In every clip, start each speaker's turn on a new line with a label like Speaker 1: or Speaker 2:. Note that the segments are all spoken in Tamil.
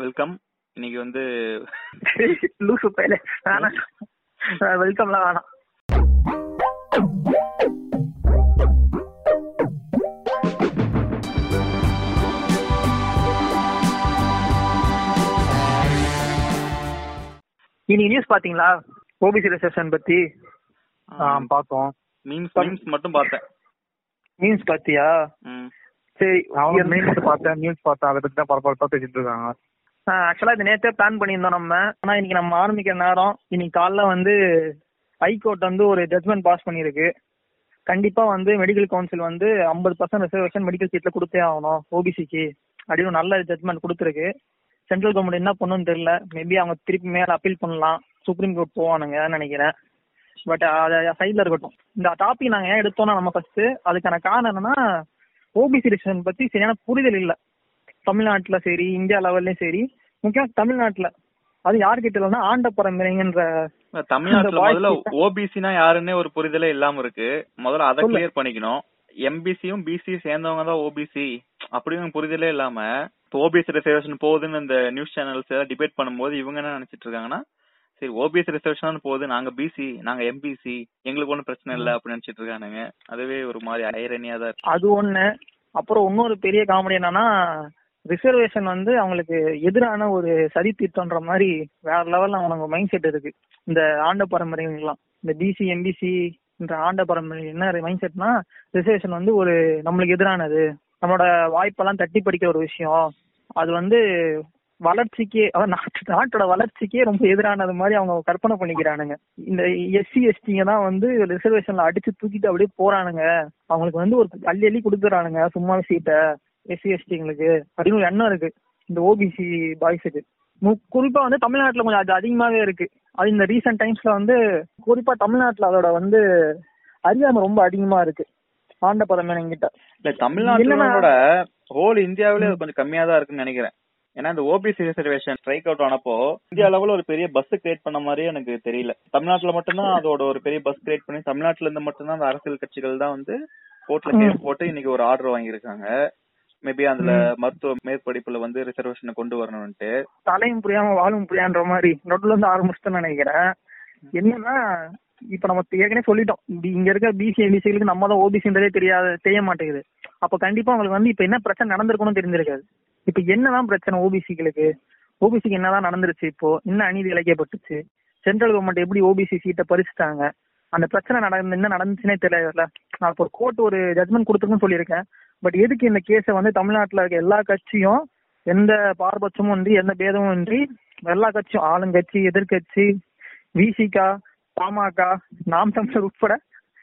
Speaker 1: வெல்கம் இன்னைக்கு வந்து
Speaker 2: லூசு பையல. வெல்கம்லாம் வேணாம். இன்னைக்கு நியூஸ் பாத்தீங்களா ஓபிசி ரிசர்வேஷன் பத்தி?
Speaker 3: பார்த்தோம்.
Speaker 1: மீம்ஸ் மீம்ஸ் மட்டும் பார்த்தேன்.
Speaker 2: நியூஸ் பாத்தியா. சரி
Speaker 3: அவன் மீன்ஸ் பார்த்தேன் நியூஸ் பார்த்தேன் அதை பத்தி தான் பரபரப்பா பேசிட்டு இருக்காங்க.
Speaker 2: ஆக்சுவலா இது நேத்தே பிளான் பண்ணியிருந்தோம் நம்ம. ஆனா இன்னைக்கு நம்ம ஆரம்பிக்கிற நேரம் இன்னைக்கு காலைல வந்து ஹைகோர்ட் வந்து ஒரு ஜட்மெண்ட் பாஸ் பண்ணியிருக்கு. கண்டிப்பா வந்து மெடிக்கல் கவுன்சில் வந்து ஐம்பது பர்சன்ட் ரிசர்வேஷன் மெடிக்கல் சீட்ல கொடுத்தே ஆகணும் ஓபிசிக்கு அப்படின்னு ஒரு நல்ல ஜட்மெண்ட் கொடுத்துருக்கு. சென்ட்ரல் கவர்மெண்ட் என்ன பண்ணுன்னு தெரியல. மேபி அவங்க திருப்பி மேல அப்பீல் பண்ணலாம். சுப்ரீம் கோர்ட் போவானுங்க நினைக்கிறேன். பட் அது சைட்ல இருக்கட்டும். இந்த டாபிக் நாங்க ஏன் எடுத்தோம்னா நம்ம ஃபர்ஸ்ட் அதுக்கான காரணம் என்னன்னா ஓபிசி ரிசர்வேஷன் பத்தி சரியான புரிதல் இல்லை. தமிழ்நாட்டுல சரி இந்தியா லெவல்லயும் சரி முக்கியமா தமிழ்நாட்டுல. அது யார்கிட்ட இல்லைன்னா ஆண்ட பரம்பரைங்கன்ற
Speaker 1: தமிழ்நாட்டுல முதல்ல ஓபிசினா யாருன்னே ஒரு புரிதலே இல்லாம இருக்கு. முதல்ல அதை. கிளியர் பண்ணிக்கணும். எம்பிசியும் பிசி சேர்ந்தவங்க தான் ஓபிசி அப்படின்னு புரிதலே இல்லாம இப்போ ஓபிசி ரிசர்வேஷன் போகுதுன்னு இந்த நியூஸ் சேனல்ஸ் எல்லாம் டிபேட் பண்ணும்போது இவங்க என்ன நினைச்சிட்டு இருக்காங்கன்னா சரி ஓபிசி ரிசர்வேஷன் போகுது நாங்க பிசி நாங்க எம்பிசி எங்களுக்கு ஒன்றும் பிரச்சனை இல்லை அப்படின்னு நினைச்சிட்டு இருக்கானுங்க. அதுவே ஒரு மாதிரி ஐரனியா தான் இருக்கு.
Speaker 2: அது ஒண்ணு. அப்புறம் இன்னொரு பெரிய காமெடி என்னன்னா ரிசர்வேஷன் வந்து அவங்களுக்கு எதிரான ஒரு சதி திட்டம்ன்ற மாதிரி வேற லெவல்ல அவனுங்க மைண்ட் செட் இருக்கு. இந்த ஆண்ட பரம்பரைங்கலாம். இந்த பிசி எம்பிசி என்ற ஆண்ட பரம்பரை என்ன மைண்ட் செட்னா ரிசர்வேஷன் வந்து ஒரு நம்மளுக்கு எதிரானது. நம்மளோட வாய்ப்பெல்லாம் தட்டி படிக்கிற ஒரு விஷயம். அது வந்து வளர்ச்சிக்கே அதாவது நாட்டு நாட்டோட வளர்ச்சிக்கே ரொம்ப எதிரானது மாதிரி அவங்க கற்பனை பண்ணிக்கிறானுங்க. இந்த எஸ்சி எஸ்டிங்க தான் வந்து ரிசர்வேஷன்ல அடிச்சு தூக்கிட்டு அப்படியே போறானுங்க. அவங்களுக்கு வந்து ஒரு அள்ளி அள்ளி கொடுக்குறானுங்க சும்மா சீட்டை. எஸ்சி எஸ்டிங்களுக்கு அப்படின்னு ஒரு எண்ணம் இருக்கு. இந்த ஓபிசி பாய்ஸுக்கு குறிப்பா வந்து தமிழ்நாட்டுல கொஞ்சம் அது அதிகமாவே இருக்கு. அது இந்த ரீசெண்ட் டைம்ஸ்ல வந்து குறிப்பா தமிழ்நாட்டுல அதோட வந்து அறியாமை ரொம்ப அதிகமா இருக்கு. ஆண்ட பரம்பரைங்கிட்ட
Speaker 1: இல்ல தமிழ்நாட்டோட
Speaker 2: என்னன்னா-
Speaker 1: ஹோல் இந்தியாவிலே கொஞ்சம் கம்மியா தான் இருக்குன்னு நினைக்கிறேன். ஏன்னா இந்த ஓபிசி ரிசர்வேஷன் ஸ்ட்ரைக் அவுட் ஆனப்போ இந்தியா லெவல்ல ஒரு பெரிய பஸ் கிரியேட் பண்ண மாதிரியே எனக்கு தெரியல. தமிழ்நாட்டுல மட்டும்தான் அதோட ஒரு பெரிய பஸ் கிரியேட் பண்ணி தமிழ்நாட்டுல இருந்து மட்டும்தான் அந்த அரசியல் கட்சிகள் தான் வந்து கோர்ட்ல கேஸ் போட்டு இன்னைக்கு ஒரு ஆர்டர் வாங்கியிருக்காங்க. மேபி அதுல மருத்துவ மேற்படிப்புல வந்து ரிசர்வேஷனை கொண்டு வரணும்ட்டு
Speaker 2: தலையும் புரியாம வாழும் புரியான்ற மாதிரி நடுவுல இருந்து ஆரம்பிச்சுன்னு நினைக்கிறேன். என்னன்னா இப்ப நம்ம ஏற்கனவே சொல்லிட்டோம். இங்க இருக்க பிசி எம்பிசிகளுக்கு நம்ம தான் ஓபிசின்றதே தெரியாது தெரிய மாட்டேங்குது. அப்ப கண்டிப்பா அவங்களுக்கு வந்து இப்ப என்ன பிரச்சனை நடந்திருக்கணும் தெரிஞ்சிருக்காது. இப்ப என்னதான் பிரச்சனை ஓபிசிகளுக்கு ஓபிசிக்கு என்னதான் நடந்துருச்சு இப்போ? என்ன அநீதி இழைக்கப்பட்டுச்சு? சென்ட்ரல் கவர்மெண்ட் எப்படி ஓபிசி சீட்டை பறிச்சுட்டாங்க? அந்த பிரச்சனை நடந்து என்ன நடந்துச்சுன்னே தெரியல. நான் இப்போ கோர்ட் ஒரு ஜட்மெண்ட் கொடுத்துருக்குன்னு சொல்லியிருக்கேன். பட் எதுக்கு இந்த கேஸை வந்து தமிழ்நாட்டுல இருக்க எல்லா கட்சியும் எந்த பாரபட்சமும் இன்றி எந்த பேதமும் இன்றி எல்லா கட்சியும் ஆளுங்கட்சி எதிர்க்கட்சி விசிகா பாமக நாம் தமிழர் உட்பட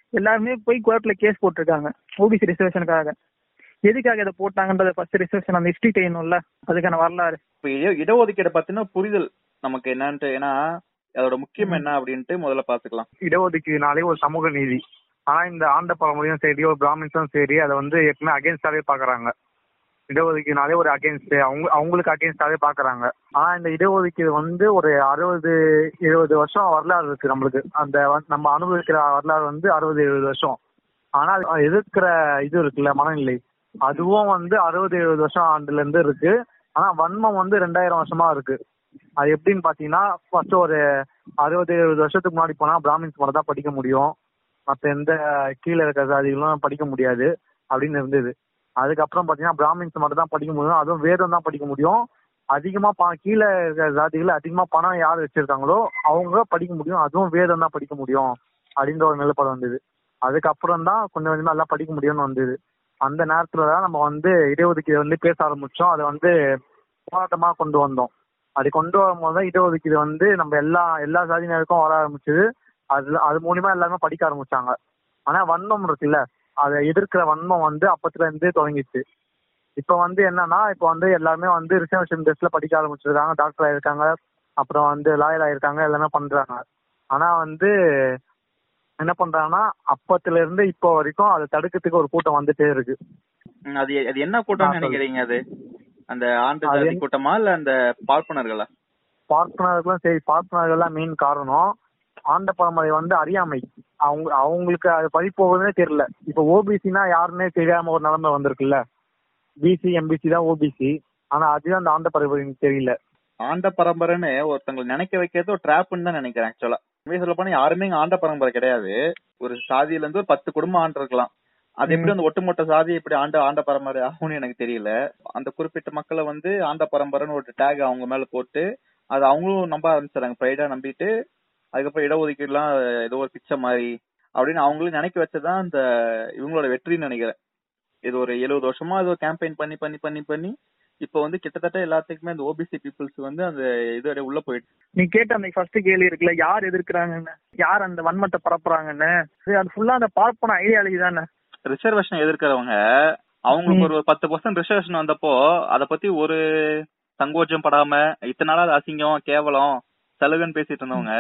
Speaker 2: எல்லாருமே போய் கோர்ட்ல கேஸ் போட்டிருக்காங்க ஓபிசி ரிசர்வேஷனுக்காக எதுக்காக இதை போட்டாங்கன்றத ஃபர்ஸ்ட் ரிசர்வேஷன் அந்த ஹிஸ்டரி தெரியணும்ல அதுக்கான வரலாறு.
Speaker 1: இப்ப இட- இடஒதுக்கீடை பத்தின புரிதல் நமக்கு என்னன்ட்டு ஏன்னா அதோட முக்கியம் என்ன அப்படின்ட்டு முதல்ல பாத்துக்கலாம்
Speaker 3: இடஒதுக்கீடுனாலே ஒரு சமூக நீதி. ஆனா இந்த ஆண்ட பழமொழியும் சரி ஒரு பிராமின்ஸும் சரி அதை வந்து எப்பவுமே அகேன்ஸ்டாவே பாக்குறாங்க. இடஒதுக்கீடுனாலே ஒரு அகேன்ஸ்ட் அவங்க அவங்களுக்கு அகேன்ஸ்டாவே பாக்குறாங்க. ஆனா இந்த இடஒதுக்கீடு வந்து ஒரு அறுபது எழுபது வருஷம் வரலாறு இருக்கு நம்மளுக்கு. அந்த நம்ம அனுபவிக்கிற வரலாறு வந்து அறுபது எழுபது வருஷம். ஆனா எதிர்க்கிற இது இருக்குல்ல மனநிலை. அதுவும் வந்து அறுபது எழுபது வருஷம் ஆண்டுல இருந்து இருக்கு. ஆனா வன்மம் வந்து ரெண்டாயிரம் வருஷமா இருக்கு. அது எப்படின்னு பாத்தீங்கன்னா ஃபர்ஸ்ட் ஒரு அறுபது எழுபது வருஷத்துக்கு முன்னாடி போனா பிராமின்ஸ் மட்டும் தான் படிக்க முடியும். மற்ற எந்த கீழே இருக்கிற சாதிகளும் படிக்க முடியாது அப்படின்னு இருந்தது. அதுக்கப்புறம் பாத்தீங்கன்னா பிராமின்ஸ் மட்டும் தான் படிக்க முடியும். அதுவும் வேதம் தான் படிக்க முடியும். அதிகமா ப- கீழே இருக்கிற ஜாதிகள் அதிகமா பணம் யார் வச்சிருக்காங்களோ அவங்க படிக்க முடியும். அதுவும் வேதம் தான் படிக்க முடியும் அப்படின்ற ஒரு நிலப்பாடு வந்தது. அதுக்கப்புறம் தான் கொஞ்சம் கொஞ்சமா எல்லாம் படிக்க முடியும்னு வந்தது. அந்த நேரத்துல தான் நம்ம வந்து இடஒதுக்கீடு வந்து பேச ஆரம்பிச்சோம். அதை வந்து போராட்டமா கொண்டு வந்தோம். அது கொண்டு வரும்போது தான் இடஒதுக்கீடு வந்து நம்ம எல்லா எல்லா சாதியினருக்கும் வர ஆரம்பிச்சது. அது அது மூலியமா எல்லாருமே படிக்க ஆரம்பிச்சாங்க. ஆனா வன்மம் இருக்குல்ல? அதை எதிர்க்கிற வன்மம் வந்து அப்பத்துல இருந்தே தொடங்கிச்சு இப்ப வந்து என்னன்னா இப்ப வந்து எல்லாருமே வந்து ரிசர்வேஷன் பேஸ்ல படிக்க ஆரம்பிச்சிருக்காங்க. டாக்டர் ஆயிருக்காங்க. அப்புறம் வந்து லாயர் ஆயிருக்காங்க. எல்லாமே பண்றாங்க. ஆனா வந்து என்ன பண்றாங்கன்னா அப்பத்துல இருந்து இப்போ வரைக்கும் அதை தடுக்கிறதுக்கு ஒரு கூட்டம் வந்துட்டே இருக்கு.
Speaker 1: அது அது என்ன
Speaker 3: சொல்லு.
Speaker 1: நினைக்கிறீங்க அது? அந்த ஆண்டு ஜாதி கூட்டமா இல்ல அந்த பார்ப்பனர்களா?
Speaker 3: பார்ப்பனர்களும் சரி பார்ப்பனர்கள் மெயின் காரணம். ஆண்ட பரம்பரை வந்து அறியாமை. அவங்க அவங்களுக்கு அது பழிப்போகுதுன்னே தெரியல. இப்ப ஓபிசினா யாருன்னே தெரியாம ஒரு நிலைமை வந்திருக்குல்ல? பிசி எம்பிசி தான் ஓபிசி ஆனா அதுதான் அந்த ஆண்ட பரம்பரைன்னு தெரியல.
Speaker 1: ஆண்ட பரம்பரைன்னு ஒருத்தங்களை நினைக்க வைக்கிறது ஒரு ட்ராப்னு தான் நினைக்கிறேன் ஆக்சுவலா உண்மையை சொல்ல போனா யாருமே இங்க ஆண்ட பரம்பரை கிடையாது. ஒரு சாதியில இருந்து ஒரு பத்து குடும்பம் ஆண்டு இருக்கலாம். அது எப்படி அந்த ஒட்டுமொத்த சாதி எப்படி ஆண்ட ஆண்ட பரம்பரை ஆகும்னு எனக்கு தெரியல. அந்த குறிப்பிட்ட மக்களை வந்து ஆண்ட பரம்பரைன்னு ஒரு டேக் அவங்க மேல போட்டு அது அவங்களும் நம்ப ஆரம்பிச்சாங்க ப்ரைடா நம்பிட்டு அதுக்கப்புறம் இடஒதுக்கீடுலாம் ஏதோ ஒரு பிச்சை மாதிரி அப்படின்னு அவங்களும் நினைக்க வச்சதான் இந்த இவங்களோட வெற்றின்னு நினைக்கிறேன். இது ஒரு எழுபது வருஷமா அது கேம்பெயின் பண்ணி பண்ணி பண்ணி பண்ணி இப்ப வந்து கிட்டத்தட்ட எல்லாத்துக்குமே அந்த ஓபிசி பீப்புள்ஸ் வந்து அந்த இது அப்படியே உள்ள போயிட்டு
Speaker 2: நீ கேட்ட அந்த ஃபர்ஸ்ட் கேள்வி இருக்குல்ல யார் எதிர்க்கிறாங்கன்னு? யார் அந்த வன்மத்தை பரப்புறாங்கன்னு? அது- அது ஃபுல்லா அந்த பார்ப்பன ஐடியாலஜி தானே
Speaker 1: ரிசர்வேஷன் எதிர்க்கிறவங்க அவங்களுக்கு ஒரு பத்து பர்சன்ட் ரிசர்வேஷன் வந்தப்போ அத பத்தி ஒரு சங்கோச்சம் படாம இத்தனை நாளா அது அசிங்கம் கேவலம் சலுகைன்னு பேசிட்டு இருந்தவங்க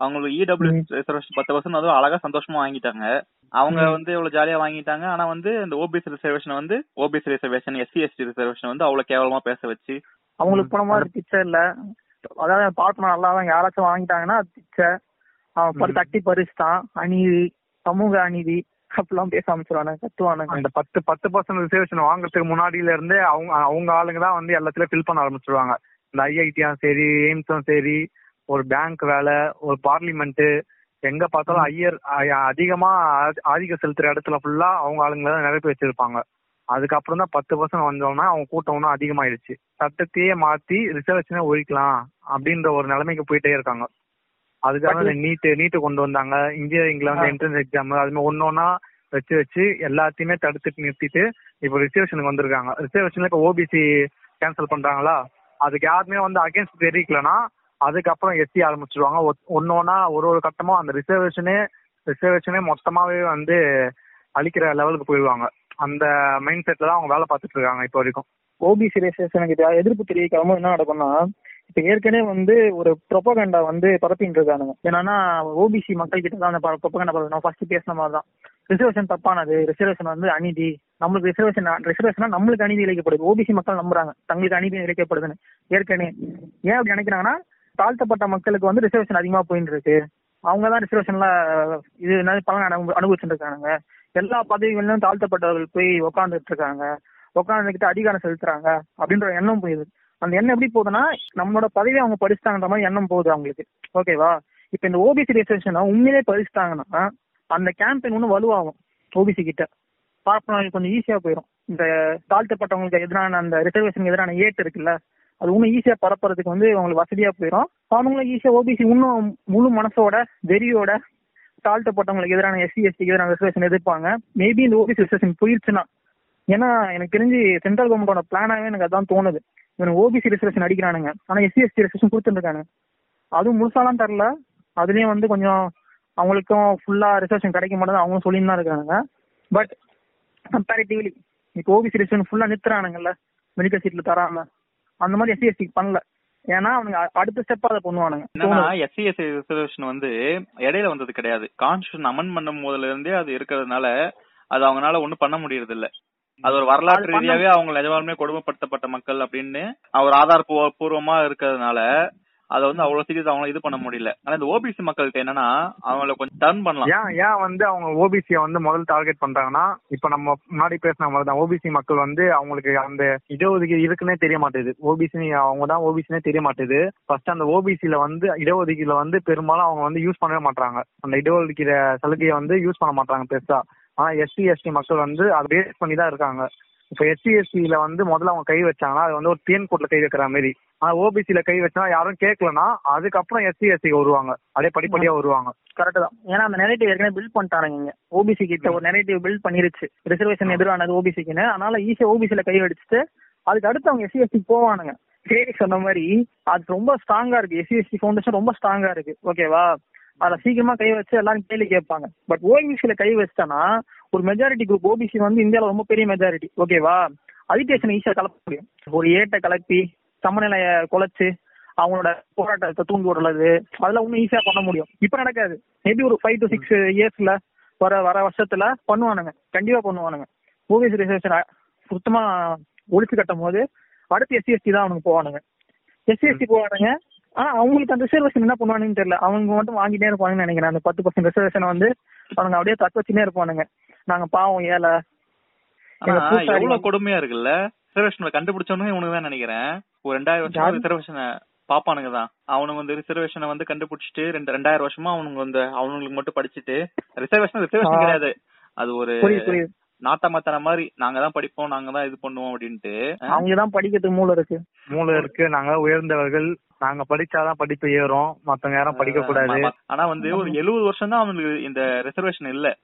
Speaker 1: அவங்களுக்கு இடபிள்யூ ரிசர்வேஷன் பத்து பர்சன்ட் அதுவும் அழகா சந்தோஷமா வாங்கிட்டாங்க. அவங்க வந்து இவ்வளவு ஜாலியா வாங்கிட்டாங்க. ஆனா வந்து இந்த ஓபிசி ரிசர்வேஷன் வந்து OBC reservation SC ST reservation வந்து அவ்வளவு கேவலமா பேச வச்சு
Speaker 2: அவங்களுக்கு போன மாதிரி பிச்சை இல்ல. அதாவது பார்ப்பன நல்லா தான் யாராச்சும் வாங்கிட்டாங்கன்னா பிச்சை. அவன் தட்டி பறிச்சுட்டான். அநீதி சமூக அநீதி அப்படிலாம் பேச ஆரம்பிச்சிருவானுங்க கத்துவானுங்க.
Speaker 3: அந்த பத்து பத்து பர்சன்ட் ரிசர்வேஷன் வாங்குறதுக்கு முன்னாடியில இருந்தே அவங்க அவங்க ஆளுங்க தான் வந்து எல்லாத்துலயும் ஃபில் பண்ண ஆரம்பிச்சிருவாங்க. இந்த ஐஐடியும் சரி எய்ம்ஸும் சரி ஒரு பேங்க் வேலை ஒரு பார்லிமெண்ட் எங்க பார்த்தாலும் ஐயர் அதிகமா ஆ- ஆதிக்கம் செலுத்துற இடத்துல ஃபுல்லா அவங்க ஆளுங்களை தான் நிரப்பி வச்சிருப்பாங்க. அதுக்கப்புறம் தான் பத்து பர்சன்ட் வந்தோம்னா அவங்க கூட்டம் இன்னும் அதிகமாயிடுச்சு. சட்டத்தையே மாத்தி ரிசர்வேஷனே ஒழிக்கலாம் அப்படின்ற ஒரு நிலைமைக்கு போயிட்டே இருக்காங்க. அதுக்காக நீட் நீட் கொண்டு வந்தாங்க. இன்ஜினியரிங்ல வந்து என்ட்ரன்ஸ் எக்ஸாம் அது மாதிரி ஒன்னு ஒன்னா வச்சு வச்சு எல்லாத்தையுமே தடுத்துட்டு நிறுத்திட்டு இப்போ ரிசர்வேஷனுக்கு வந்திருக்காங்க. ரிசர்வேஷன்ல இப்போ ஓபிசி கேன்சல் பண்றாங்களா? அதுக்கு யாருமே வந்து அகேன்ஸ்ட் தெரிவிக்கலனா அதுக்கப்புறம் எஸ்சி ஆரம்பிச்சிருவாங்க. ஒன்னொன்னா ஒரு ஒரு கட்டமா அந்த ரிசர்வேஷனே ரிசர்வேஷனே மொத்தமாவே வந்து அழிக்கிற லெவலுக்கு போயிடுவாங்க. அந்த மைண்ட் செட்ல தான் அவங்க வேலை பார்த்துட்டு இருக்காங்க இப்போ வரைக்கும்.
Speaker 2: ஓபிசி ரிசர்வேஷனுக்கு எதிர்ப்பு தெரிவிக்காம என்ன நடக்கும்னா இப்ப ஏற்கனவே வந்து ஒரு ப்ரொபகண்டா வந்து பரப்பிட்டு இருக்கானுங்க. என்னன்னா ஓபிசி மக்கள் கிட்ட தான் அந்த ப்ரொபகண்டா பரப்பணும். ஃபர்ஸ்ட் பேசின மாதிரி தான். ரிசர்வேஷன் தப்பானது. ரிசர்வேஷன் வந்து அநீதி. நம்மளுக்கு ரிசர்வேஷன் ரிசர்வேஷனா நம்மளுக்கு அநீதி இழைக்கப்படுது. ஓபிசி மக்கள் நம்புறாங்க. தங்களுக்கு அநீதி இழைக்கப்படுதுன்னு. ஏற்கனவே. ஏன் அப்படி நினைக்கிறாங்கன்னா தாழ்த்தப்பட்ட மக்களுக்கு வந்து ரிசர்வேஷன் அதிகமா போயிட்டு இருக்கு அவங்க தான் ரிசர்வேஷன்ல இது என்ன பலன் அனுபவிச்சுட்டு இருக்காங்க எல்லா பதவிகளிலும் தாழ்த்தப்பட்டவர்கள் போய் உட்காந்துட்டு இருக்காங்க உட்காந்துக்கிட்டு அதிகாரம் செலுத்துறாங்க அப்படின்ற எண்ணம் போயிடுது அந்த எண்ணம் எப்படி போகுதுன்னா நம்மளோட பதவி அவங்க படிச்சுட்டாங்கன்ற மாதிரி எண்ணம் போகுது அவங்களுக்கு. ஓகேவா இப்ப இந்த ஓபிசி ரிசர்வேஷனை உண்மையிலே படிச்சுட்டாங்கன்னா அந்த கேம்பெயின் ஒன்று வலுவாகும் ஓபிசி கிட்ட. பார்ப்பனவங்களுக்கு கொஞ்சம் ஈஸியா போயிடும் இந்த தாழ்த்தப்பட்டவங்களுக்கு எதிரான அந்த ரிசர்வேஷனுக்கு எதிரான ஏட்டு இருக்குல்ல அது இன்னும் ஈஸியா பரப்புறதுக்கு வந்து அவங்களுக்கு வசதியா போயிடும் அவங்களும் ஈஸியா ஓபிசி இன்னும் முழு மனசோட வெறியோட தாழ்த்தப்பட்டவங்களுக்கு எதிரான எஸ்சி எஸ்டிக்கு எதிரான ரிசர்வேஷன் எதிர்ப்பாங்க. மேபி இந்த ஓபிசி ரிசர்வேஷன் போயிடுச்சுன்னா ஏன்னா எனக்கு தெரிஞ்சு சென்ட்ரல் கவர்மெண்டோட பிளானாவே எனக்கு அதான் தோணுது. இவனுக்கு ஓபிசி ரிசர்வேஷன் அடிக்கிறானுங்க. ஆனா எஸ்சி எஸ்டி ரிசர்வேஷன் கொடுத்துருக்காங்க. அதுவும் முழுசாலாம் தரல. அதுலயும் வந்து கொஞ்சம் அவங்களுக்கும் ஃபுல்லா ரிசர்வேஷன் கிடைக்க மாட்டேங்குது. அவங்களும் சொல்லின்னு தான் இருக்காங்க. பட் கம்பேரிட்டிவ்லி இப்போ ஓபிசி ரிசர்வேஷன் ஃபுல்லா நிறுத்துறானுங்கல்ல மெடிக்கல் சீட்ல தராம. அந்த மாதிரி எஸ்சி எஸ்டி பண்ணல. ஏன்னா அவனுங்க அ- அடுத்த ஸ்டெப் அதை பண்ணுவானுங்க.
Speaker 1: என்னன்னா எஸ்சி எஸ்சி ரிசர்வேஷன் வந்து இடையில வந்தது கிடையாது. கான்ஸ்டியூஷன் அமெண்ட் பண்ணும் போதுல இருந்தே அது இருக்கிறதுனால அது அவங்களால ஒண்ணும் பண்ண முடியறது இல்ல அது ஒரு வரலாற்று ரீதியாவே அவங்க நிஜமாலுமே கொடுமைப்படுத்தப்பட்ட மக்கள் அப்படின்னு ஒரு ஆதார பூர்வமா இருக்கிறதுனால அதை வந்து அவ்வளவு சீக்கிரம் அவங்க இது பண்ண முடியல. ஆனா இந்த ஓபிசி மக்கள்கிட்ட என்னன்னா அவங்கள கொஞ்சம் டர்ன் பண்ணலாம்.
Speaker 3: ஏன் ஏன் வந்து அவங்க ஓபிசியை வந்து முதல்ல டார்கெட் பண்றாங்கன்னா இப்ப நம்ம முன்னாடி பேசின மாதிரி தான் ஓபிசி மக்கள் வந்து அவங்களுக்கு அந்த இடஒதுக்கீடு இருக்குன்னே தெரிய மாட்டேது. ஓபிசி அவங்க தான் ஓபிசினே தெரிய மாட்டேது. ஃபர்ஸ்ட் அந்த ஓபிசில வந்து இடஒதுக்கீடுல வந்து பெரும்பாலும் அவங்க வந்து யூஸ் பண்ணவே மாட்டாங்க அந்த இடஒதுக்கீடு சலுகையை வந்து யூஸ் பண்ண மாட்டாங்க பெருசா. ஆனா எஸ்சி எஸ்டி மக்கள் வந்து அதை பேஸ் பண்ணி தான் இருக்காங்க. இப்ப எஸ்சி எஸ்டில வந்து முதல்ல அவங்க கை வச்சாங்கன்னா அது வந்து ஒரு தேன் கூட்டுல கை வைக்கிற மாதிரி. ஆனா ஓபிசில கை வச்சா யாரும் கேட்கலன்னா அதுக்கப்புறம் எஸ்சி எஸ்டி வருவாங்க. அப்படியே படிப்படியா வருவாங்க.
Speaker 2: கரெக்ட் தான். ஏன்னா அந்த நெரேட்டிவ் ஏற்கனவே பில்ட் பண்ணிட்டானுங்க இங்க. ஓபிசி கிட்ட ஒரு நெரேட்டிவ் பில்ட் பண்ணிருச்சு. ரிசர்வேஷன் எதிரானது ஓபிசிக்குன்னு அதனால ஈஸியா ஓபிசில கை அடிச்சுட்டு அதுக்கு அடுத்து அவங்க எஸ்சி எஸ்டி போவானுங்க. சரி சொன்ன மாதிரி அது ரொம்ப ஸ்ட்ராங்கா இருக்கு. எஸ்சி எஸ்டி ஃபவுண்டேஷன் ரொம்ப ஸ்ட்ராங்கா இருக்கு. ஓகேவா அதுல சீக்கிரமா கை வச்சு எல்லாரும் கேள்வி கேட்பாங்க. பட் ஓபிசில கை வச்சிட்டனா ஒரு மெஜாரிட்டி குரூப் ஓபிசி வந்து இந்தியால ரொம்ப பெரிய மெஜாரிட்டி ஓகேவா அஜிடேஷன் ஈஸியா கலப்ப முடியும். ஒரு ஏட்டை கலப்பி சமநிலைய குலைச்சு அவங்களோட போராட்டத்தை தூண்டி விடுறது அதெல்லாம் இன்னும் ஈஸியா பண்ண முடியும். இப்ப நடக்காது. மேபி ஒரு ஃபைவ் டு சிக்ஸ் இயர்ஸ்ல வர வர வருஷத்துல பண்ணுவானுங்க. கண்டிப்பா பண்ணுவானுங்க. ஓபிசி ரிசர்வேஷன் சுத்தமா ஒழிச்சு கட்டும் போது அடுத்து எஸ்சி எஸ்டி தான் அவனுக்கு போவானுங்க. எஸ்சி எஸ்டி போவானுங்க ஆனா அவங்களுக்கு அந்த ரிசர்வேஷன் என்ன பண்ணுவானுன்னு தெரியல. அவங்க மட்டும் வாங்கிட்டே இருப்பானுங்கன்னு நினைக்கிறேன். அந்த பத்து பர்சன்ட் ரிசர்வேஷன் வந்து அவனுங்க அப்படியே தக்க வச்சுனே இருப்பானுங்க. நாங்க பாவம் ஏழை.
Speaker 1: எவ்வளவு கொடுமையா இருக்குல்ல? ரிசர்வேஷன் கண்டுபிடிச்சவனும் இவனுக்கு தான் நினைக்கிறேன். ஒரு ரெண்டாயிரம் வருஷம்? ரிசர்வேஷனை பாப்பானுங்க தான். அவனுங்க வந்து ரிசர்வேஷனை வந்து கண்டுபிடிச்சிட்டு ரெண்டு ரெண்டாயிரம் வருஷமா அவனுங்க வந்து அவனுங்களுக்கு மட்டும் படிச்சுட்டு ரிசர்வேஷன் ரிசர்வேஷன். கிடையாது. அது ஒரு நாட்டமத்தன மாதிரி நாங்க தான் படிப்போம் நாங்க தான் இது பண்ணுவோம் அப்படின்ட்டு.
Speaker 2: அவங்க தான் படிக்கிறதுக்கு மூளை இருக்கு.
Speaker 3: மூளை இருக்கு. நாங்க உயர்ந்தவர்கள். நாங்க படிச்சாதான் படிப்பு ஏறும். மத்தவங்க யாரும் படிக்க கூடாது.
Speaker 1: ஆனா வந்து ஒரு எழுபது வருஷம் தான் அவனுக்கு இந்த ரிசர்வேஷன் இல்ல.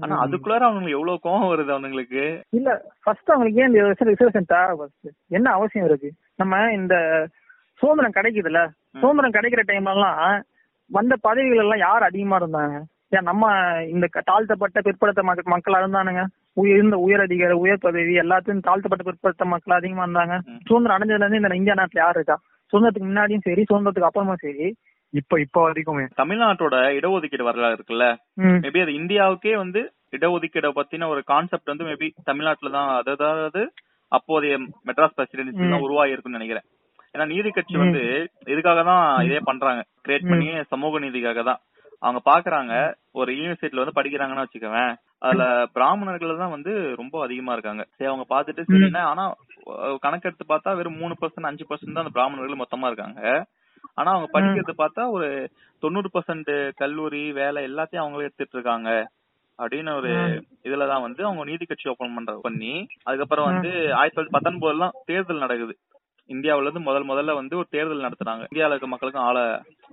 Speaker 1: ஆனா அதுக்குள்ளார அவனுக்கு எவ்வளவு கோவம் வருது அவனுங்களுக்கு?
Speaker 2: இல்ல ஃபர்ஸ்ட் அவங்களுக்கு ஏன் இந்த ரிசர்வேஷன் தேவை? என்ன அவசியம் இருக்கு? நம்ம இந்த சுதந்திரம் கிடைக்குதுல்ல? சுதந்திரம் கிடைக்கிற டைம்ல எல்லாம் வந்த பதவிகள் எல்லாம் யார் அதிகமா இருந்தாங்க? ஏன் நம்ம இந்த தாழ்த்தப்பட்ட பிற்படுத்த மக்க- மக்களா இருந்தானுங்க. உய- இருந்த உயர் அதிகாரி உயர் பதவி எல்லாத்தையும் தாழ்த்தப்பட்ட பிற்படுத்த மக்கள் அதிகமா இருந்தாங்க. சுதந்திரம் அடைஞ்சதுல இருந்து இந்த இந்தியா நாட்டுல யார் இருக்கா? சுதந்திரத்துக்கு முன்னாடியும் சரி சுதந்திரத்துக்கு அப்புறமும் சரி
Speaker 3: இப்ப இப்ப வரைக்குமே.
Speaker 1: தமிழ்நாட்டோட இடஒதுக்கீடு வரலாறு இருக்குல்ல? மேபி அது இந்தியாவுக்கே வந்து இடஒதுக்கீடை பத்தின ஒரு கான்செப்ட் வந்து மேபி தமிழ்நாட்டுல தான் அதாவது அப்போதைய மெட்ராஸ் பிரசிடென்சி தான்
Speaker 2: ம்.
Speaker 1: உருவாகி இருக்குன்னு நினைக்கிறேன். ஏன்னா நீதி கட்சி வந்து இதுக்காக தான் இதே பண்றாங்க. கிரியேட். பண்ணி சமூக நீதிக்காக தான். அவங்க பாக்குறாங்க ஒரு யூனிவர்சிட்டில வந்து படிக்கிறாங்கன்னு வச்சுக்கவேன். அதுல பிராமணர்கள் தான் வந்து ரொம்ப அதிகமா இருக்காங்க. சரி அவங்க பாத்துட்டு சரி என்ன? ஆனா கணக்கெடுத்து பார்த்தா வெறும் மூணு பர்சன்ட் அஞ்சு பர்சன்ட் தான் அந்த பிராமணர்கள் மொத்தமா இருக்காங்க. ஆனா அவங்க படிக்கிறது பார்த்தா ஒரு தொண்ணூறு பர்சன்ட் கல்லூரி வேலை எல்லாத்தையும் அவங்களே எடுத்துட்டு இருக்காங்க. அப்படின்னு ஒரு இதுலதான் வந்து அவங்க நீதி கட்சி ஓபன் பண்ற பண்ணி அதுக்கப்புறம் வந்து ஆயிரத்தி தொள்ளாயிரத்தி பத்தொன்பதுலாம் தேர்தல் நடக்குது. இந்தியாவுல இருந்து முதல் முதல்ல வந்து ஒரு தேர்தல் நடத்துறாங்க. இந்தியாவுல இருக்க மக்களுக்கும் ஆள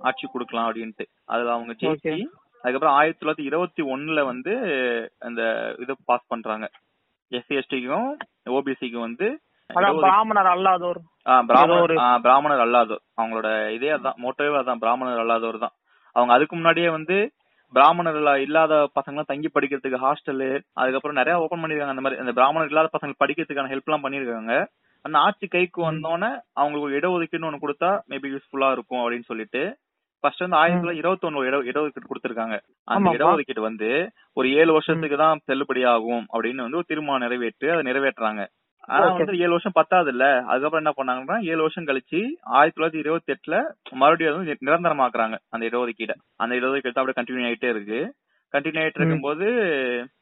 Speaker 1: ஆட்சி கொடுக்கலாம் அப்படின்ட்டு. அதுல அவங்க ஜெயிச்சு. அதுக்கப்புறம் ஆயிரத்தி தொள்ளாயிரத்தி இருபத்தி ஒண்ணுல வந்து அந்த இதை பாஸ் பண்றாங்க. எஸ்சி எஸ்டிக்கும் ஓபிசிக்கும் வந்து
Speaker 2: பிராமணர் அல்லாதோர்.
Speaker 1: பிராமணர் பிராமணர் அல்லாதோர். அவங்களோட இதே அதான் மோட்டோவே அதான் பிராமணர் அல்லாதோர் தான். அவங்க அதுக்கு முன்னாடியே வந்து பிராமணர் இல்லா- இல்லாத பசங்க தங்கி படிக்கிறதுக்கு ஹாஸ்டலு அதுக்கப்புறம் நிறைய ஓபன் பண்ணிருக்காங்க அந்த மாதிரி அந்த பிராமணர் இல்லாத பசங்க படிக்கிறதுக்கான ஹெல்ப் எல்லாம் பண்ணிருக்காங்க அந்த ஆட்சி கைக்கு வந்தோடனே அவங்களுக்கு இடஒதுக்கீடுன்னு ஒண்ணு கொடுத்தா மேபி யூஸ்ஃபுல்லா இருக்கும் அப்படின்னு சொல்லிட்டு ஃபர்ஸ்ட் வந்து ஆயிரத்தி தொள்ளாயிரத்தி இருபத்தி ஒண்ணு இட இடஒதுக்கீடு கொடுத்திருக்காங்க. அந்த. இடஒதுக்கீடு வந்து ஒரு ஏழு வருஷத்துக்கு தான் செல்லுபடி ஆகும் அப்படின்னு வந்து ஒரு தீர்மானம் நிறைவேற்றி அதை நிறைவேற்றுறாங்க. ஆனா. வந்து ஏழு வருஷம் பத்தாது இல்ல அதுக்கப்புறம் என்ன பண்ணாங்கன்னா ஏழு வருஷம் கழிச்சு ஆயிரத்தி தொள்ளாயிரத்தி இருபத்தி எட்டுல மறுபடியும் வந்து நிரந்தரமாக்குறாங்க அந்த இடஒதுக்கீடை. அந்த இடஒதுக்கீடு அப்படியே கண்டினியூ ஆயிட்டே இருக்கு. கண்டினியூ ஆயிட்டு இருக்கும்போது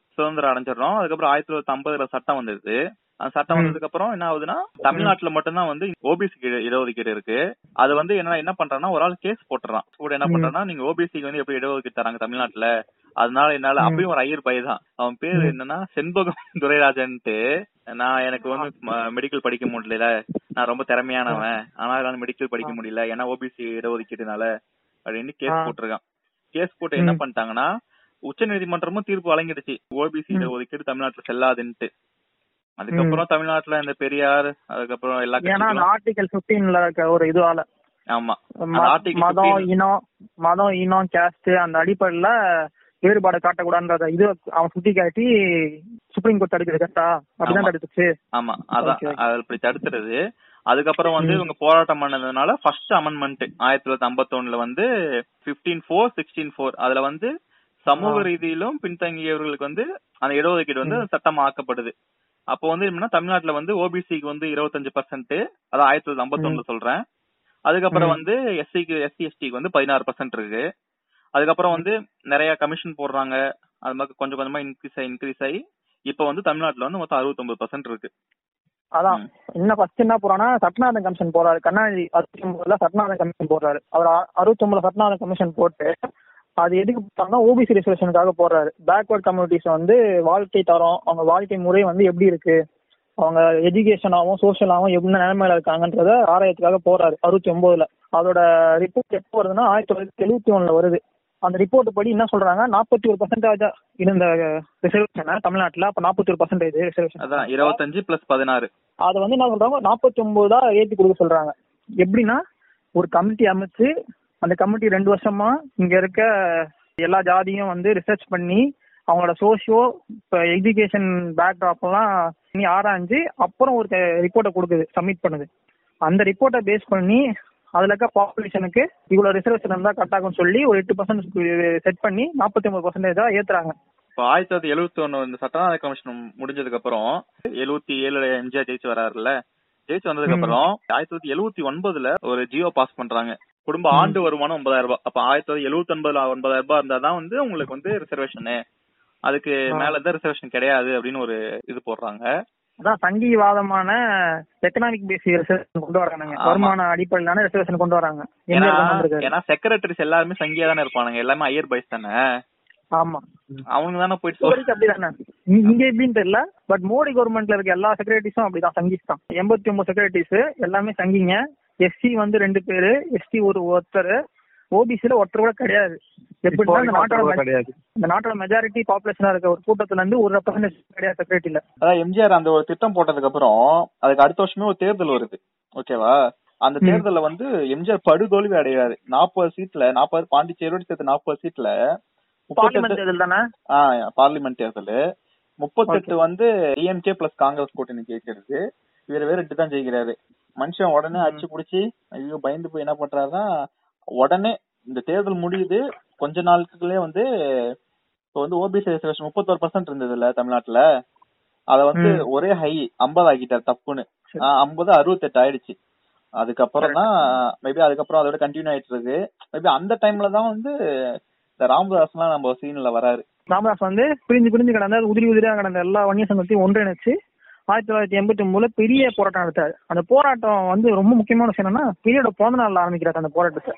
Speaker 1: சுதந்திரம் அடைஞ்சிடறோம். அதுக்கப்புறம் ஆயிரத்தி தொள்ளாயிரத்தி ஐம்பதுல சட்டம் வந்தது அந்த சட்டம். வந்ததுக்கு அப்புறம் என்ன ஆகுதுன்னா தமிழ்நாட்டுல மட்டும்தான் வந்து ஓபிசி இடஒதுக்கீடு இருக்கு அது வந்து என்ன என்ன பண்றான்னா ஒரு ஆள் கேஸ் போட்டுறான் கூட என்ன. பண்றான்னா நீங்க ஓபிசிக்கு வந்து எப்படி இடஒதுக்கீடு தராங்க தமிழ்நாட்டுல அதனால என்னால. அப்பயும் ஒரு ஐயர் பை தான் அவன் பேரு. என்னன்னா செண்பகம் துரைராஜன்ட்டு நான் எனக்கு வந்து மெடிக்கல் படிக்க முடியல நான் ரொம்ப திறமையானவன் ஆனா என்னால மெடிக்கல் படிக்க முடியல ஏன்னா ஓபிசி இடஒதுக்கீடுனால அப்படின்னு கேஸ். போட்டிருக்கான் கேஸ் போட்டு என்ன. பண்ணிட்டாங்கன்னா உச்ச நீதிமன்றமும் தீர்ப்பு வழங்கிடுச்சு ஓபிசி. இடஒதுக்கீடு தமிழ்நாட்டுல செல்லாதுன்ட்டு அதுக்கப்புறம் தமிழ்நாட்டுல இந்த பெரியார் அதுக்கப்புறம் எல்லா
Speaker 2: ஏன்னா ஆர்டிகல் பிப்டீன்ல இருக்க ஒரு இதுவால.
Speaker 1: ஆமா.
Speaker 2: மதம்
Speaker 1: 15
Speaker 2: இனம் மதம் இனம் கேஸ்ட் அந்த அடிப்படையில வேறுபாடு காட்டக்கூடாதுன்றத இது அவன் சுட்டி காட்டி சுப்ரீம் கோர்ட் தடுக்குது கரெக்டா அப்படிதான். தடுத்துச்சு.
Speaker 1: ஆமா. அதான். அது இப்படி தடுத்துறது. அதுக்கப்புறம் வந்து. இவங்க போராட்டம் பண்ணதுனால ஃபர்ஸ்ட் அமெண்ட்மெண்ட் ஆயிரத்தி தொள்ளாயிரத்தி ஐம்பத்தொன்னுல வந்து பிப்டீன் ஃபோர் சிக்ஸ்டீன் ஃபோர் அதுல வந்து சமூக. ரீதியிலும் பின்தங்கியவர்களுக்கு வந்து அந்த இடஒதுக்கீடு வந்து சட்டம் ஆக்கப்படுது. அப்போ வந்து என்னன்னா தமிழ்நாட்டுல வந்து ஓபிசிக்கு வந்து இருபத்தஞ்சு பர்சன்ட் அதான் ஆயிரத்தி தொள்ளாயிரத்தி ஐம்பத்தொன்னுல சொல்றேன். அதுக்கப்புறம். வந்து எஸ்சிக்கு எஸ்சி எஸ்டிக்கு வந்து பதினாறு பர்சன்ட் இருக்கு. அதுக்கப்புறம் வந்து நிறைய கமிஷன் போடுறாங்க. அது மாதிரி கொஞ்சம் கொஞ்சமா இன்க்ரீஸ் ஆகி இன்க்ரீஸ் ஆகி இப்போ வந்து தமிழ்நாட்டுல வந்து மொத்தம் அறுபத்தொன்பது பர்சன்ட் இருக்கு.
Speaker 2: அதான். இன்னும் ஃபர்ஸ்ட் என்ன போறான்னா சத்யநாதன் கமிஷன் போறாரு கருணாநிதி அறுபத்தி ஒன்பதுல சத்யநாதன் கமிஷன் போடுறாரு. அவர் அறுபத்தி ஒன்பதுல சத்யநாதன் கமிஷன் போட்டு அது எதுக்கு போறாங்கன்னா ஓபிசி ரிசர்வேஷனுக்காக போடுறாரு. பேக்வர்ட் கம்யூனிட்டிஸ் வந்து வாழ்க்கை தரம் அவங்க வாழ்க்கை முறை வந்து எப்படி இருக்கு அவங்க எஜுகேஷனாவும் சோஷியலாவும் என்ன நிலைமையில இருக்காங்கன்றத ஆராயத்துக்காக போறாரு அறுபத்தி ஒன்பதுல அதோட ரிப்போர்ட் எப்போ வருதுன்னா ஆயிரத்தி தொள்ளாயிரத்தி எழுபத்தி ஒண்ணுல வருது. அந்த ரிப்போர்ட் படி என்ன சொல்றாங்க நாற்பத்தி ஒரு பர்சன்டேஜ் இருந்த ரிசர்வேஷன் தமிழ்நாட்டுல அப்ப நாற்பத்தி ஒரு பர்சன்டேஜ் ரிசர்வேஷன்
Speaker 1: அதான் இருபத்தஞ்சு பிளஸ் பதினாறு.
Speaker 2: அதை வந்து என்ன சொல்றாங்க நாற்பத்தி ஒன்பதா ஏத்தி கொடுக்க சொல்றாங்க. எப்படின்னா ஒரு கமிட்டி அமைச்சு அந்த கமிட்டி ரெண்டு வருஷமா இங்க இருக்க எல்லா ஜாதியும் வந்து ரிசர்ச் பண்ணி அவங்களோட சோஷியோ இப்போ எஜுகேஷன் பேக்ராப் எல்லாம் ஆராய்ஞ்சு அப்புறம் ஒரு ரிப்போர்ட்டை கொடுக்குது சப்மிட் பண்ணுது. அந்த ரிப்போர்ட்டை பேஸ் பண்ணி அதுல இருக்க பாப்புலேஷனுக்கு இவ்வளவு ரிசர்வேஷன் இருந்தா கட் ஆகும்னு சொல்லி ஒரு எட்டு பர்சன்ட் செட் பண்ணி நாற்பத்தி ஒன்பது தான் ஏத்துறாங்க.
Speaker 1: இப்போ ஆயிரத்தி தொள்ளாயிரத்தி எழுபத்தி ஒண்ணு வந்து சட்டநாத கமிஷன் முடிஞ்சதுக்கு அப்புறம் எழுபத்தி ஏழுல எம்ஜிஆர் ஜெயிச்சு வராருல்ல ஜெயிச்சு வந்ததுக்கு அப்புறம் ஆயிரத்தி தொள்ளாயிரத்தி எழுபத்தி ஒன்பதுல ஒரு ஜியோ பாஸ் பண்றாங்க. குடும்ப. ஆண்டு வருமானம் ஒன்பதாயிரம் ரூபாய். அப்ப ஆயிரத்தி தொள்ளாயிரத்தி எழுபத்தி ஒன்பதுல ஒன்பதாயிரம் ரூபாய் இருந்தா தான் வந்து உங்களுக்கு வந்து ரிசர்வேஷனு அதுக்கு
Speaker 2: ஆ.
Speaker 1: மேல தான் ரிசர்வேஷன் கிடையாது அப்படின்னு ஒரு இது போடுறாங்க.
Speaker 2: அதான் சங்கிவாதமான எக்கனாமிக் பேஸ் ரிசர்வேஷன் கொண்டு வரானுங்க.
Speaker 1: ஆமா.
Speaker 2: வருமான அடிப்படையிலான ரிசர்வேஷன் கொண்டு வராங்க.
Speaker 1: ஏன்னா செக்ரட்டரிஸ் எல்லாருமே சங்கியா தானே இருப்பானுங்க. எல்லாமே ஐயர் பாய்ஸ் தானே.
Speaker 2: ஆமா.
Speaker 1: அவங்க தானே போயிட்டு
Speaker 2: அப்படிதானே? இங்க இங்க எப்படின்னு தெரியல. பட் மோடி கவர்மெண்ட்ல இருக்க எல்லா செக்ரட்டரிஸும் அப்படிதான். சங்கிஸ் தான். எண்பத்தி ஒன்பது செக்ரட்டரிஸ் எல்லாமே சங்கிங்க. எஸ்சி வந்து ரெண்டு பேரு எஸ்டி ஒரு ஒருத்தர் ஓபிசில ஒருத்தர் கூட கிடையாது. எப்படின்னா இந்த நாட்டோட
Speaker 3: கூட
Speaker 2: மெ-
Speaker 3: கிடையாது
Speaker 2: இந்த நாட்டோட மெஜாரிட்டி பாப்புலேஷனா இருக்க ஒரு கூட்டத்துல இருந்து ஒரு ரெப்ரசன்டேஷன் கிடையாது செக்ரட்டரியில
Speaker 1: அதான் எம்ஜிஆர் அந்த ஒரு திட்டம் போட்டதுக்கு அப்புறம் அதுக்கு அடுத்த வருஷமே ஒரு தேர்தல் வருது. ஓகேவா அந்த. தேர்தல்ல வந்து எம்ஜிஆர் படுதோல்வி அடைகிறாரு நாற்பது சீட்ல நாற்பது பாண்டிச்சேரியோட சேர்த்து நாற்பது சீட்ல
Speaker 2: பார்லிமெண்ட் தேர்தல் தானே?
Speaker 1: பார்லிமெண்ட் தேர்தல். முப்பத்தெட்டு வந்து டிஎம்கே பிளஸ் காங்கிரஸ் கூட்டணி ஜெயிச்சிருக்கு இவர் வேற தான் ஜெயிக்கிறாரு. மனுஷன் உடனே அடிச்சு புடிச்சு ஐயோ பயந்து போய் என்ன பண்றாருன்னா உடனே இந்த தேர்தல் முடியுது. கொஞ்ச நாளுக்குள்ளே வந்து இப்போ வந்து ஓபிசி ரிசர்வேஷன் முப்பத்தோரு பர்சன்ட் இருந்தது இல்ல தமிழ்நாட்டுல. அத வந்து. ஒரே ஹை ஐம்பது ஆக்கிட்டார் தப்புன்னு. ஐம்பது அறுபத்தெட்டு ஆயிடுச்சு. அதுக்கப்புறம் தான் மேபி அதுக்கப்புறம் அதோட கண்டினியூ ஆயிட்டு இருக்கு. மேபி அந்த டைம்ல தான் வந்து இந்த ராமதாஸ்லாம் நம்ம சீன்ல வராரு.
Speaker 2: ராமதாஸ் வந்து பிரிஞ்சு பிரிஞ்சு கிடந்த உதிரி உதிரியா கிடந்த எல்லா வன்னிய சங்கத்தையும் ஒன்றிணைச்சு. ஆயிரத்தி தொள்ளாயிரத்தி எண்பத்தி ஒன்பதுல பெரிய போராட்டம் நடத்தாரு. அந்த போராட்டம் வந்து ரொம்ப முக்கியமான விஷயம் என்னன்னா பெரியோட பிறந்த நாள் ஆரம்பிக்கிறாரு அந்த போராட்டத்தை.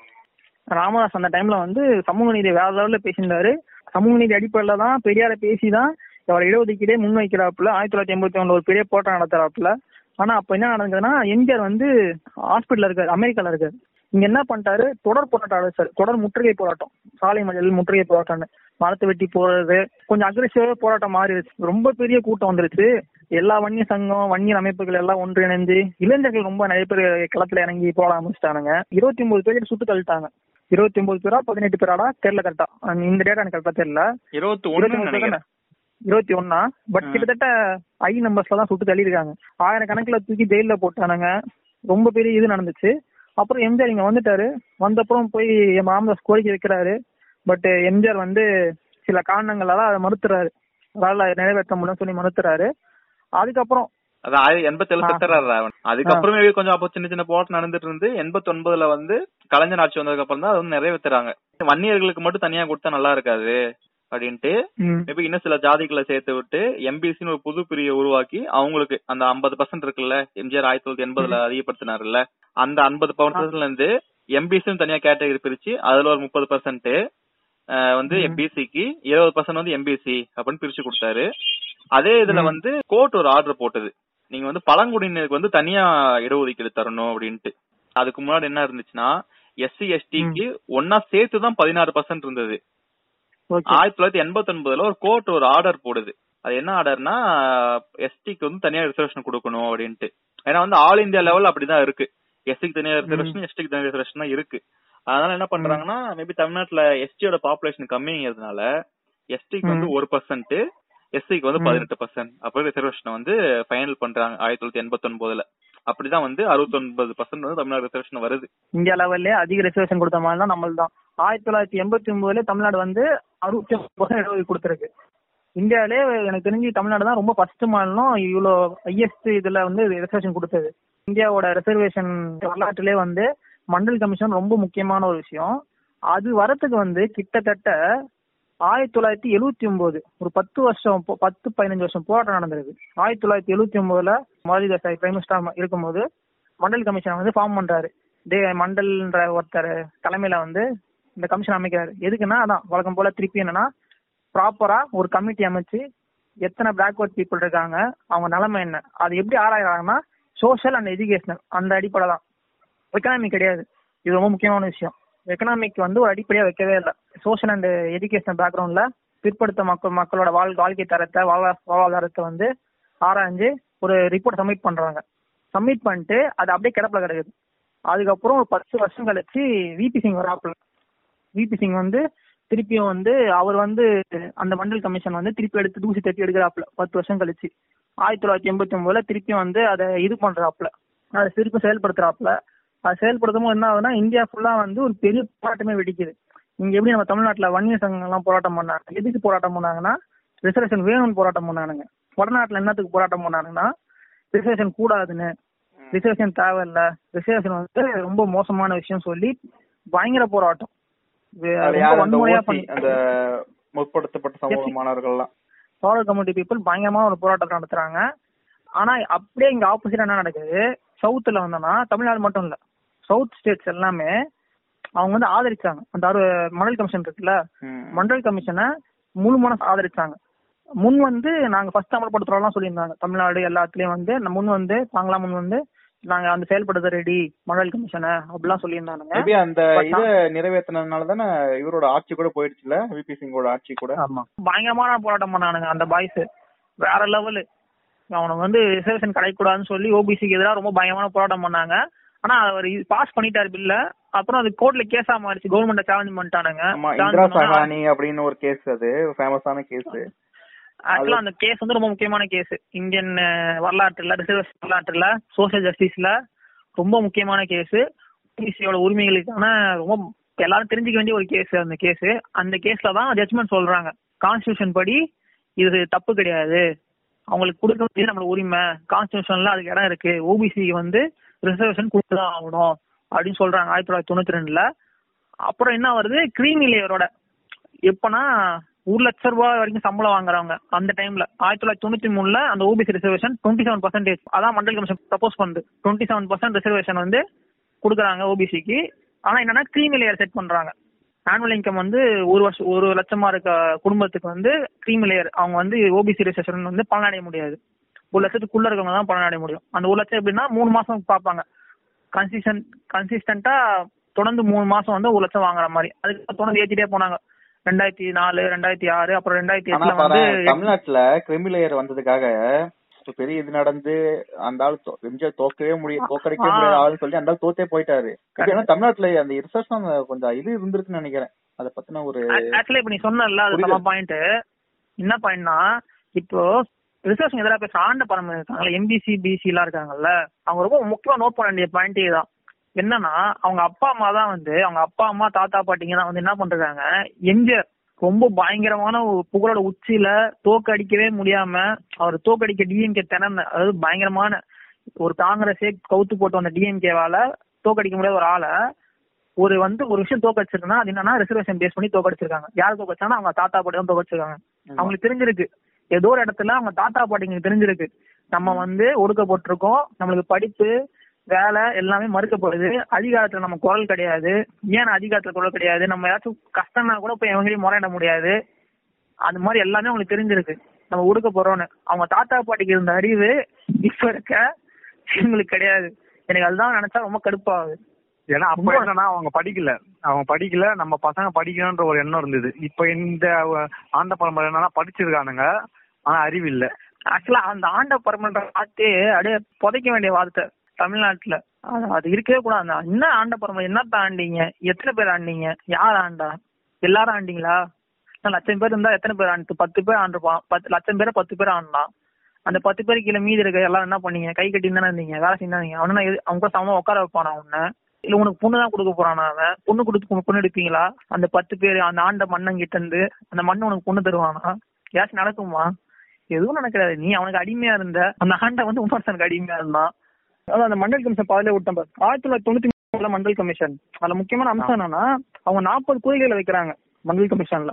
Speaker 2: ராமதாஸ் அந்த டைம்ல வந்து சமூக நீதி வேற லெவல்ல பேசியிருந்தாரு. சமூக நீதி அடிப்படையில தான் பெரியார பேசிதான் அவர் இடஒதுக்கீடே முன்வைக்கிறாப்புல ஆயிரத்தி தொள்ளாயிரத்தி எண்பத்தி ஒண்ணுல ஒரு பெரிய போராட்டம் நடத்துறாப்புல. ஆனா அப்ப என்ன நடந்ததுன்னா எம்ஜிஆர் வந்து ஹாஸ்பிட்டல்ல இருக்காரு அமெரிக்கால இருக்காரு. இங்க என்ன பண்ணிட்டாரு? தொடர் போராட்டம் சார். தொடர் முற்றுகை போராட்டம். சாலை மறியல் முற்றுகை போராட்டம்னு. மரத்தை வெட்டி போறது கொஞ்சம் அக்ரெசிவா போராட்டம் மாறிடுச்சு. ரொம்ப பெரிய கூட்டம் வந்துருச்சு. எல்லா வன்னிய சங்கம் வன்னியர் அமைப்புகள் எல்லாம் ஒன்றிணைந்து இளைஞர்கள் ரொம்ப நிறைய பேர் களத்துல இறங்கி போட ஆரம்பிச்சிட்டானுங்க. இருபத்தி ஒன்பது பேர் சுட்டு தள்ளிட்டாங்க. இருபத்தி ஒன்பது பேரா பதினெட்டு பேராடா தெரியல கரெக்டா இந்த டேட்டா எனக்கு கரெக்டா தெரியல.
Speaker 1: இருபத்தி நினைக்கிறேன்.
Speaker 2: இருபத்தி ஒன்னா பட். கிட்டத்தட்ட ஐ நம்பர்ஸ்ல தான் சுட்டு தள்ளியிருக்காங்க. ஆயிரம் கணக்குல தூக்கி ஜெயில போட்டானுங்க. ரொம்ப பெரிய இது நடந்துச்சு. அப்புறம் எம்ஜிஆர் இங்க வந்துட்டாரு. வந்தப்புறம் போய் என் ராமதாஸ் கோரிக்கை வைக்கிறாரு. பட் எம்ஜிஆர் வந்து சில காரணங்களால அதை மறுத்துறாரு. அதால நிறைவேற்ற முடியும்னு சொல்லி மறுத்துறாரு. அதுக்கப்புறம்
Speaker 1: அதான் ஆயிரத்தி எண்பத்தி ஏழு
Speaker 2: ஆ.
Speaker 1: செத்துறாரு அவன் அதுக்கப்புறமே கொஞ்சம் அப்போ சின்ன சின்ன போராட்டம் நடந்துட்டு இருந்து எண்பத்தி ஒன்பதுல வந்து கலைஞர் ஆட்சி வந்ததுக்கு அப்புறம் தான் அது வந்து நிறைவேத்துறாங்க. வன்னியர்களுக்கு மட்டும் தனியா கொடுத்தா நல்லா இருக்காது அப்படின்ட்டு மேபி இன்னும் சில ஜாதிகளை சேர்த்து விட்டு எம்பிசின்னு ஒரு புது பிரிவை உருவாக்கி அவங்களுக்கு அந்த ஐம்பது பர்சன்ட் இருக்குல்ல எம்ஜிஆர் ஆயிரத்தி தொள்ளாயிரத்தி எண்பதுல அதிகப்படுத்தினாருல்ல அந்த ஐம்பது பர்சன்ட்ல இருந்து எம்பிசின்னு தனியா கேட்டகரி பிரிச்சு அதுல ஒரு முப்பது பர்சன்ட் வந்து
Speaker 2: ம்.
Speaker 1: எம்பிசிக்கு இருபது பர்சன்ட் வந்து எம்பிசி அப்படின்னு பிரிச்சு கொடுத்தாரு. அதே இதுல. வந்து கோர்ட் ஒரு ஆர்டர் போட்டது. நீங்க வந்து பழங்குடியினருக்கு வந்து தனியா இடஒதுக்கீடு தரணும் அப்படின்ட்டு. அதுக்கு முன்னாடி என்ன இருந்துச்சுன்னா எஸ்சி எஸ்டிக்கு ஒன்னா சேர்த்து தான் பதினாறு பர்சன்ட் இருந்தது. ஆயிரத்தி தொள்ளாயிரத்தி எண்பத்தி ஒன்பதுல ஒரு கோர்ட் ஒரு ஆர்டர் போடுது. அது என்ன ஆர்டர்னா எஸ்டிக்கு வந்து தனியா ரிசர்வேஷன் கொடுக்கணும் அப்படின்ட்டு. ஏன்னா வந்து ஆல் இந்தியா லெவல் அப்படிதான் இருக்கு. எஸ்சிக்கு தனியா ரிசர்வேஷன் எஸ்டிக்கு தனியா ரிசர்வேஷன் தான் இருக்கு. அதனால என்ன பண்றாங்கன்னா மேபி தமிழ்நாட்டுல எஸ்டியோட பாப்புலேஷன் கம்மிங்கிறதுனால எஸ்டிக்கு வந்து. ஒரு பர்சன்ட் எஸ்சிக்கு வந்து. பதினெட்டு பர்சன்ட் அப்படி ரிசர்வேஷன் வந்து ஃபைனல் பண்றாங்க ஆயிரத்தி தொள்ளாயிரத்தி எண்பத்தி ஒன்பதுல அப்படிதான் வந்து அறுபத்தி ஒன்பது பர்சன்ட் வந்து தமிழ்நாடு ரிசர்வேஷன் வருது.
Speaker 2: இந்தியா லெவல்லே அதிக ரிசர்வேஷன் கொடுத்த மாதிரி தான் நம்மள் தான் ஆயிரத்தி தொள்ளாயிரத்தி எண்பத்தி ஒன்பதுல தமிழ்நாடு வந்து அறுபத்தி ஒன்பது இடஒதுக்கீடு கொடுத்துருக்கு. இந்தியாவிலே எனக்கு தெரிஞ்சு தமிழ்நாடு தான் ரொம்ப ஃபர்ஸ்ட் மாநிலம். இவ்வளோ ஹையஸ்ட் இதுல வந்து ரிசர்வேஷன் கொடுத்தது. இந்தியாவோட ரிசர்வேஷன் வரலாற்றிலே வந்து மண்டல் கமிஷன் ரொம்ப முக்கியமான ஒரு விஷயம். அது வரத்துக்கு வந்து கிட்டத்தட்ட ஆயிரத்தி தொள்ளாயிரத்தி எழுவத்தி ஒன்பது ஒரு பத்து வருஷம் பத்து பதினஞ்சு வருஷம் போராட்டம் நடந்திருக்கு. ஆயிரத்தி தொள்ளாயிரத்தி எழுவத்தி ஒன்பதுல மாதி தேசாய் பிரைம் மினிஸ்டர் இருக்கும்போது மண்டல் கமிஷன் வந்து ஃபார்ம் பண்றாரு. தே மண்டல்ன்ற ஒருத்தர் தலைமையில வந்து இந்த கமிஷன் அமைக்கிறாரு. எதுக்குன்னா அதான் வழக்கம் போல திருப்பி என்னன்னா ப்ராப்பரா ஒரு கமிட்டி அமைச்சு எத்தனை பேக்வர்ட் பீப்புள் இருக்காங்க அவங்க நிலைமை என்ன அது எப்படி ஆராயிறாங்கன்னா சோஷியல் அண்ட் எஜுகேஷனல் அந்த அடிப்படை தான். எக்கனாமி கிடையாது. இது ரொம்ப முக்கியமான விஷயம். எக்கனாமிக் வந்து ஒரு அடிப்படையா வைக்கவே இல்லை. சோஷியல் அண்ட் எஜுகேஷன் பேக்ரவுண்ட்ல பிற்படுத்த மக்கள் மக்களோட வாழ் வாழ்க்கை தரத்தை வாழ்வா- வாழ்வாதாரத்தை வந்து ஆராய்ஞ்சு ஒரு ரிப்போர்ட் சப்மிட் பண்றாங்க. சப்மிட் பண்ணிட்டு அது அப்படியே கிடப்பில் கிடக்குது. அதுக்கப்புறம் ஒரு பத்து வருஷம் கழிச்சு விபி சிங் வராப்புல. விபி சிங் வந்து திருப்பியும் வந்து அவர் வந்து அந்த மண்டல் கமிஷன் வந்து திருப்பி எடுத்து தூசி தட்டி எடுக்கிறாப்புல. பத்து வருஷம் கழிச்சு. ஆயிரத்தி தொள்ளாயிரத்தி எண்பத்தி ஒன்பதுல திருப்பியும் வந்து அதை இது பண்றாப்புல. அதை திருப்பி செயல்படுத்துறாப்புல. செயல்படுத்தும் என்ன ஆகுதுன்னா இந்தியா ஃபுல்லா வந்து ஒரு பெரிய போராட்டமே வெடிக்குது. இங்க எப்படி நம்ம தமிழ்நாட்டுல வன்னிய சங்கம் எல்லாம் போராட்டம் பண்ணாங்க எதுக்கு போராட்டம் பண்ணாங்கன்னா ரிசர்வேஷன் வேணும்னு போராட்டம் பண்ணானுங்க. வடநாட்டுல என்னத்துக்கு போராட்டம் பண்ணானுங்கன்னா ரிசர்வேஷன் கூடாதுன்னு ரிசர்வேஷன் தேவையில்ல ரிசர்வேஷன் வந்து ரொம்ப மோசமான விஷயம் சொல்லி பயங்கர போராட்டம்.
Speaker 1: முற்படுத்தப்பட்ட சமூக மாணவர்கள்லாம்?
Speaker 2: ஃபாலோ கம்யூனிட்டி பீப்புள் பயங்கரமா ஒரு போராட்டம் நடத்துறாங்க. ஆனா அப்படியே இங்க ஆப்போசிட் என்ன நடக்குது? சவுத்துல வந்தோம்னா தமிழ்நாடு மட்டும் இல்ல. சவுத் ஸ்டேட்ஸ் எல்லாமே அவங்க வந்து ஆதரிச்சாங்க. அந்த அறு மண்டல் கமிஷன் இருக்குல்ல. மண்டல் கமிஷனை முழு மனசு ஆதரிச்சாங்க. முன் வந்து நாங்க ஃபர்ஸ்ட் அமல்படுத்துறோம்லாம் சொல்லியிருந்தாங்க. தமிழ்நாடு எல்லாத்துலயும் வந்து முன் வந்து தாங்களா முன் வந்து நாங்க அந்த செயல்படுத்த ரெடி மண்டல் கமிஷனை அப்படிலாம் சொல்லியிருந்தாங்க.
Speaker 1: அந்த இத நிறைவேற்றினதுனால தானே இவரோட ஆட்சி கூட போயிடுச்சுல? விபி சிங்கோட ஆட்சி கூட.
Speaker 2: ஆமா. பயங்கரமான போராட்டம் பண்ணானுங்க அந்த பாய்ஸ் வேற லெவலு அவனுக்கு வந்து ரிசர்வேஷன் கிடைக்கூடாதுன்னு சொல்லி ஓபிசிக்கு எதிராக ரொம்ப பயங்கரமான போராட்டம் பண்ணாங்க. ஆனா அவர் பாஸ் பண்ணிட்டாரு பில்ல அப்புறம் அது கோர்ட்ல கேஸா மாறிச்சு. கவர்மெண்ட சேலஞ்ச் பண்ணிட்டானுங்க.
Speaker 1: இந்திரா சஹானி அப்படின்னு ஒரு கேஸ் அது. ஃபேமஸான கேஸ்
Speaker 2: ஆக்சுவலா அந்த கேஸ் வந்து ரொம்ப முக்கியமான கேஸ் இந்தியன் வரலாற்றுல ரிசர்வேஷன் வரலாற்றுல சோசியல் ஜஸ்டிஸ்ல ரொம்ப முக்கியமான கேஸ் ஓபிசியோட உரிமைகளுக்கான ரொம்ப எல்லாரும் தெரிஞ்சுக்க வேண்டிய ஒரு கேஸ் அந்த கேஸ் அந்த கேஸ்ல தான் ஜட்மெண்ட் சொல்றாங்க. கான்ஸ்டியூஷன் படி இது தப்பு கிடையாது. அவங்களுக்கு கொடுக்க வேண்டியது நம்மளோட உரிமை. கான்ஸ்டியூஷன்ல அதுக்கு இடம் இருக்கு. ஓபிசி வந்து ரிசர்வேஷன் கொடுத்துதான் ஆகணும் அப்படின்னு சொல்றாங்க ஆயிரத்தி தொள்ளாயிரத்தி தொண்ணூத்தி ரெண்டுல. அப்புறம் என்ன வருது? கிரீமி லேயரோட எப்பனா ஒரு லட்ச ரூபாய் வரைக்கும் சம்பளம் வாங்குறவங்க அந்த டைம்ல ஆயிரத்தி தொள்ளாயிரத்தி தொண்ணூத்தி மூணுல அந்த OBC reservation twenty seven percentage அதான் மண்டல் கமிஷன் ப்ரப்போஸ் பண்ணுது. டுவெண்ட்டி செவன் பர்சன்ட் ரிசர்வேஷன் வந்து கொடுக்குறாங்க ஓபிசிக்கு ஆனா என்னன்னா கிரீமி லேயர் செட் பண்றாங்க. ஆனுவல் இன்கம் வந்து ஒரு வருஷம் ஒரு லட்சமா இருக்க குடும்பத்துக்கு வந்து கிரீம் லேயர் அவங்க வந்து ஓபிசி ரிசர்வேஷன் வந்து பலனடைய முடியாது. ஒரு லட்சத்துக்குள்ள இருக்கவங்க தான் பலனடைய முடியும். அந்த ஒரு லட்சம் எப்படின்னா மூணு மாசம் பார்ப்பாங்க. கன்சிஸ்டன்ட் கன்சிஸ்டன்டா தொடர்ந்து மூணு மாசம் வந்து ஒரு லட்சம் வாங்குற மாதிரி. அதுக்கு தொடர்ந்து ஏத்திட்டே போனாங்க. ரெண்டாயிரத்தி நாலு ரெண்டாயிரத்தி ஆறு அப்புறம் ரெண்டாயிரத்தி எட்டுல வந்து
Speaker 1: தமிழ்நாட்டுல கிரிமிலேயர் வந்ததுக்காக பெரிய இது நடந்து அந்த ஆள் எம்ஜிஆர் தோக்கவே முடியும் தோக்கடிக்கவே
Speaker 2: ஆ.
Speaker 1: முடியாத ஆளுன்னு சொல்லி அந்த ஆள் தோத்தே போயிட்டாரு. ஏன்னா தமிழ்நாட்டுல அந்த ரிசர்ச் கொஞ்சம் இது இருந்திருக்குன்னு நினைக்கிறேன். அத பத்தின ஒரு
Speaker 2: ஆக்சுவலா இப்ப நீ சொன்னல அது பாயிண்ட் என்ன பாயிண்ட்னா இப்போ ரிசர்ச் எதிராக பேச ஆண்ட பரம்பரை இருக்காங்கல்ல எம்பிசி பிசி எல்லாம் இருக்காங்கல்ல அவங்க ரொம்ப முக்கியமா நோட் பண்ண வேண்டிய பாயிண்டே தான் என்னன்னா அவங்க அப்பா அம்மா தான் வந்து அவங்க அப்பா அம்மா தாத்தா பாட்டிங்க தான் வந்து என்ன பண்றாங்க எம்ஜிஆர் ரொம்ப பயங்கரமான ஒரு புகழோட உச்சியில தோக்கடிக்கவே முடியாம அவர் தோக்கடிக்க டிஎம்கே திறன அதாவது பயங்கரமான ஒரு காங்கிரஸே கவுத்து போட்டு வந்த டிஎம்கேவால தோக்கடிக்க முடியாத ஒரு ஆளை ஒரு வந்து ஒரு விஷயம் தோக்கடிச்சிருக்குன்னா அது என்னன்னா ரிசர்வேஷன் பேஸ் பண்ணி தோக்கடிச்சிருக்காங்க யார் தோக்கடிச்சாங்கன்னா அவங்க தாத்தா பாட்டி தான் தோக்கடிச்சிருக்காங்க அவங்களுக்கு தெரிஞ்சிருக்கு. ஏதோ ஒரு இடத்துல அவங்க தாத்தா பாட்டிங்களுக்கு தெரிஞ்சிருக்கு. நம்ம வந்து ஒடுக்கப்பட்டிருக்கோம். நம்மளுக்கு படிப்பு வேலை எல்லாமே மறுக்கப்படுது. அதிகாரத்துல நம்ம குரல் கிடையாது. ஏன் அதிகாரத்துல குரல் கிடையாது? நம்ம ஏதாச்சும் கஷ்டம்னா கூட போய் எவங்களையும் முறையிட முடியாது. அந்த மாதிரி எல்லாமே அவங்களுக்கு தெரிஞ்சிருக்கு. நம்ம ஒடுக்க போறோம்னு அவங்க தாத்தா பாட்டிக்கு இருந்த அறிவு இப்ப இருக்க இவங்களுக்கு கிடையாது. எனக்கு அதுதான் நினைச்சா ரொம்ப கடுப்பாகுது.
Speaker 3: ஏன்னா அப்ப என்னன்னா அவங்க படிக்கல. அவங்க படிக்கல. நம்ம பசங்க படிக்கணும்ன்ற ஒரு எண்ணம் இருந்தது. இப்ப இந்த ஆண்ட பரம்பரை என்னன்னா படிச்சிருக்கானுங்க. ஆனா அறிவு இல்ல.
Speaker 2: ஆக்சுவலா அந்த ஆண்ட பரமன்ற வார்த்தையே அப்படியே புதைக்க வேண்டிய வார்த்தை தமிழ்நாட்டுல. அது இருக்கவே கூடாது என்ன ஆண்ட பரம்பரை? என்னத்த ஆண்டீங்க? எத்தனை பேர் ஆண்டீங்க? யார் ஆண்டா? எல்லாரும் ஆண்டீங்களா? நான் லட்சம் பேர் இருந்தா எத்தனை பேர் ஆண்டு? பத்து பேர் ஆண்டுப்பான் பத்து லட்சம் பேரை பத்து பேர் ஆண்டான் அந்த பத்து பேர் கீழே மீதி இருக்க எல்லாரும் என்ன பண்ணீங்க? கை கட்டி தானே இருந்தீங்க. வேலை செஞ்சு இருந்தீங்க. அவன அவங்க கூட சமமா உட்கார வைப்பானா உன்ன? இல்ல உனக்கு பொண்ணு தான் கொடுக்க போறானா அவன்? பொண்ணு கொடுத்து பொண்ணு எடுப்பீங்களா? அந்த பத்து பேர் அந்த ஆண்ட மண்ணங்கிட்ட இருந்து அந்த மண்ணு உனக்கு பொண்ணு தருவானா? ஏதாச்சும் நடக்குமா? எதுவும் நடக்காது நீ அவனுக்கு அடிமையா இருந்த அந்த ஆண்டை வந்து உமர்சனுக்கு அடிமையா இருந்தான். அதாவது அந்த மண்டல் கமிஷன் பாதிலே விட்டேன் பாரு. ஆயிரத்தி தொள்ளாயிரத்தி தொண்ணூத்தி மூணுல மண்டல் கமிஷன் அதுல முக்கியமான அம்சம் என்னன்னா அவங்க நாற்பது கோரிக்கைகளை வைக்கிறாங்க மண்டல் கமிஷன்ல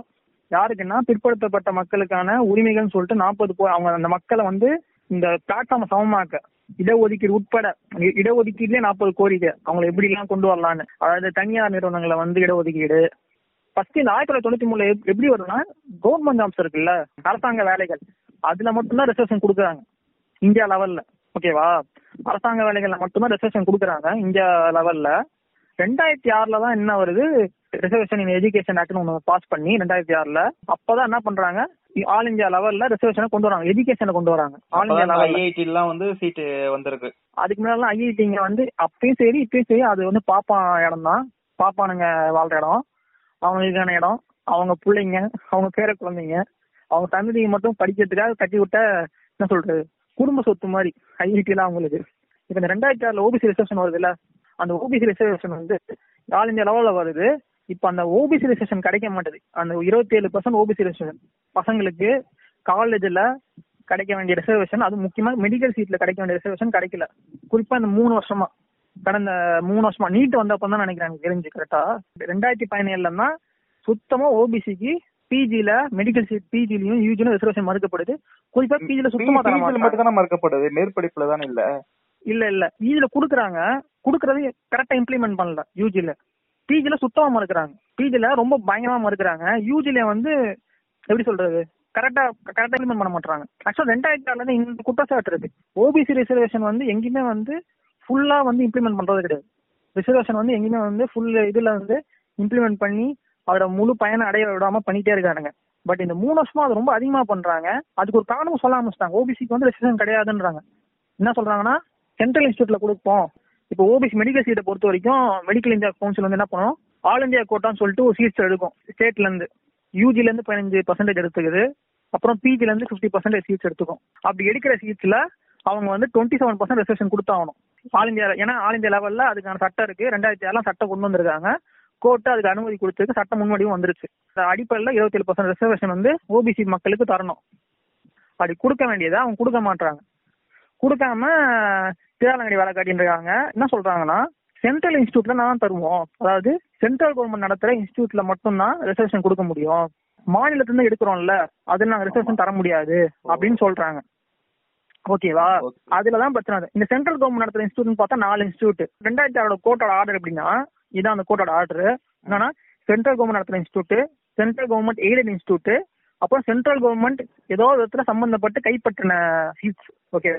Speaker 2: யாருக்குன்னா பிற்படுத்தப்பட்ட மக்களுக்கான உரிமைகள்னு சொல்லிட்டு நாற்பது அவங்க அந்த மக்களை வந்து இந்த பிளாட்ஃபார்ம் சமமாக்க இடஒதுக்கீடு உட்பட இடஒதுக்கீடுலயே நாற்பது கோரிக்கை. அவங்களை எப்படி எல்லாம் கொண்டு வரலான்னு அதாவது தனியார் நிறுவனங்களை வந்து இடஒதுக்கீடு. ஃபர்ஸ்ட் இந்த ஆயிரத்தி தொள்ளாயிரத்தி தொண்ணூத்தி மூணுல எப்- எப்படி வருதுன்னா கவர்மெண்ட் ஜாப்ஸ் இருக்குல்ல அரசாங்க வேலைகள். அதுல மட்டும்தான் ரிசர்வேஷன் கொடுக்குறாங்க. இந்தியா லெவல்ல ஓகேவா அரசாங்க வேலைகள்ல மட்டும்தான் ரிசர்வேஷன் கொடுக்குறாங்க இந்தியா லெவல்ல ரெண்டாயிரத்தி ஆறுல தான் என்ன வருது? ரிசர்வேஷன் இன் எஜுகேஷன் ஆக்ட்னு ஒன்று பாஸ் பண்ணி ரெண்டாயிரத்தி ஆறுல அப்பதான் என்ன பண்றாங்க? ஆல் இந்தியா லெவல்ல ரிசர்வேஷனை கொண்டு வராங்க எஜுகேஷனை கொண்டு வராங்க. ஆல் இந்தியா லெவல்ல
Speaker 1: ஐஐடி எல்லாம் வந்து சீட்டு வந்திருக்கு.
Speaker 2: அதுக்கு முன்னாடி ஐஐடிங்க வந்து அப்பயும் சரி இப்பயும் சரி அது வந்து பாப்பா இடம் தான் பாப்பானுங்க வாழ்ற இடம். அவங்களுக்கான இடம். அவங்க பிள்ளைங்க அவங்க பேர குழந்தைங்க. அவங்க சந்ததியை மட்டும் படிக்கிறதுக்காக கட்டி விட்ட என்ன சொல்றது குடும்ப சொத்து மாதிரி ஐஐடி எல்லாம் அவங்களுக்கு. இப்ப இந்த ரெண்டாயிரத்தி ஆறுல ஓபிசி ரிசர்வேஷன் வருதுல்ல அந்த ஓபிசி ரிசர்வேஷன் வந்து ஆல் இந்தியா லெவல்ல வருது. இப்ப அந்த ஓபிசி ரிசர்வேஷன் கிடைக்க மாட்டேது. அந்த இருபத்தி ஏழு பர்சன்ட் ஓபிசி ரிசர்வேஷன் பசங்களுக்கு காலேஜ்ல கிடைக்க வேண்டிய ரிசர்வேஷன் அது முக்கியமா மெடிக்கல் சீட்ல கிடைக்க வேண்டிய ரிசர்வேஷன் கிடைக்கல. குறிப்பா இந்த மூணு வருஷமா. கடந்த மூணு வருஷமா. நீட் வந்தப்ப தான் நினைக்கிறேன் எனக்கு தெரிஞ்சு கரெக்டா ரெண்டாயிரத்தி பதினேழுல தான் சுத்தமா ஓபிசிக்கு பிஜில மெடிக்கல் சீட் பிஜிலயும் யூஜிலும் ரிசர்வேஷன் மறுக்கப்படுது. குறிப்பா பிஜில சுத்தமா தர
Speaker 1: மட்டும் தானே மறுக்கப்படுது? மேற்படிப்புல தானே இல்ல?
Speaker 2: இல்ல இல்ல. பிஜில குடுக்குறாங்க. குடுக்கறது கரெக்டா இம்ப்ளிமெண்ட் பண்ணல யூஜில பிஜில சுத்தமா மறுக்கிறாங்க. பிஜில ரொம்ப பயங்கரமா மறுக்கிறாங்க. யூஜில வந்து எப்படி சொல்றது? கரெக்டா கரெக்டா இம்ப்ளிமெண்ட் பண்ண மாட்டாங்க ஆக்சுவலா ரெண்டாயிரத்தி ஆறுல இருந்து இந்த குற்றச்சாட்டு இருக்கு ஓபிசி ரிசர்வேஷன் வந்து எங்கேயுமே வந்து ஃபுல்லா வந்து இம்ப்ளிமெண்ட் பண்றது கிடையாது. ரிசர்வேஷன் வந்து எங்கேயுமே வந்து ஃபுல் இதுல வந்து இம்ப்ளிமெண்ட் பண்ணி அதோட முழு பயனை அடைய விடாம பண்ணிட்டே இருக்கானுங்க. பட் இந்த மூணு வருஷமா அது ரொம்ப அதிகமா பண்றாங்க. அதுக்கு ஒரு காரணம் சொல்ல ஆரம்பிச்சிட்டாங்க. ஓபிசிக்கு வந்து ரெசிஷன் கிடையாதுன்றாங்க. என்ன சொல்றாங்கன்னா சென்ட்ரல் இன்ஸ்டியூட்ல கொடுப்போம். இப்போ ஓபிசி மெடிக்கல் சீட்டை பொறுத்த வரைக்கும் மெடிக்கல் இந்தியா கவுன்சில் வந்து என்ன பண்ணும் ஆல் இந்தியா கோட்டான்னு சொல்லிட்டு ஒரு சீட்ஸ் எடுக்கும். ஸ்டேட்ல இருந்து. யூஜில இருந்து பதினஞ்சு பர்சன்டேஜ் எடுத்துக்குது. அப்புறம் பிஜில இருந்து பிப்டி பர்சன்டேஜ் சீட்ஸ் எடுத்துக்கும். அப்படி எடுக்கிற சீட்ஸ்ல அவங்க வந்து டுவெண்ட்டி செவன் பர்சன்ட் ரிசர்வேஷன் கொடுத்தாகணும் ஆல் இந்தியா ஏன்னா ஆல் இந்தியா லெவல்ல அதுக்கான சட்டம் இருக்கு. ரெண்டாயிரத்தி ஆறுலாம் சட்டம் கொண்டு வந்திருக்காங்க. கோர்ட்டு அதுக்கு அனுமதி கொடுத்துருக்கு சட்டம் முன்வடிவும் வந்துருச்சு. அந்த அடிப்படையில் இருபத்தேழு பர்சன்ட் ரிசர்வேஷன் வந்து ஓபிசி மக்களுக்கு தரணும். அப்படி கொடுக்க வேண்டியதை அவங்க கொடுக்க மாட்டாங்க கொடுக்காம திராலங்கடி வேலை காட்டின்றாங்க என்ன சொல்றாங்கன்னா சென்ட்ரல் இன்ஸ்டியூட்ல நான் தருவோம். அதாவது சென்ட்ரல் கவர்மெண்ட் நடத்துற இன்ஸ்டியூட்ல மட்டும்தான் ரிசர்வேஷன் கொடுக்க முடியும். மாநிலத்துல இருந்து எடுக்கிறோம்ல அதுல நாங்க ரிசர்வேஷன் தர முடியாது அப்படின்னு சொல்றாங்க. ஓகேவா. அதுலதான் பிரச்சனை. இந்த சென்ட்ரல் கவர்மெண்ட் நடத்துற இன்ஸ்டியூட்னு பார்த்தா நாலு இன்ஸ்டியூட் ரெண்டாயிரத்தி ஆறோட கோர்ட்டோட ஆர்டர் எப்படின்னா இதான் அந்த கோர்ட்டோட ஆர்டர் என்னன்னா சென்ட்ரல் கவர்மெண்ட் நடத்துற institute central government aided institute அப்புறம் சென்ட்ரல் கவர்மெண்ட் ஏதோ விதத்துல சம்பந்தப்பட்டு கைப்பற்றின சீட்ஸ் ஓகே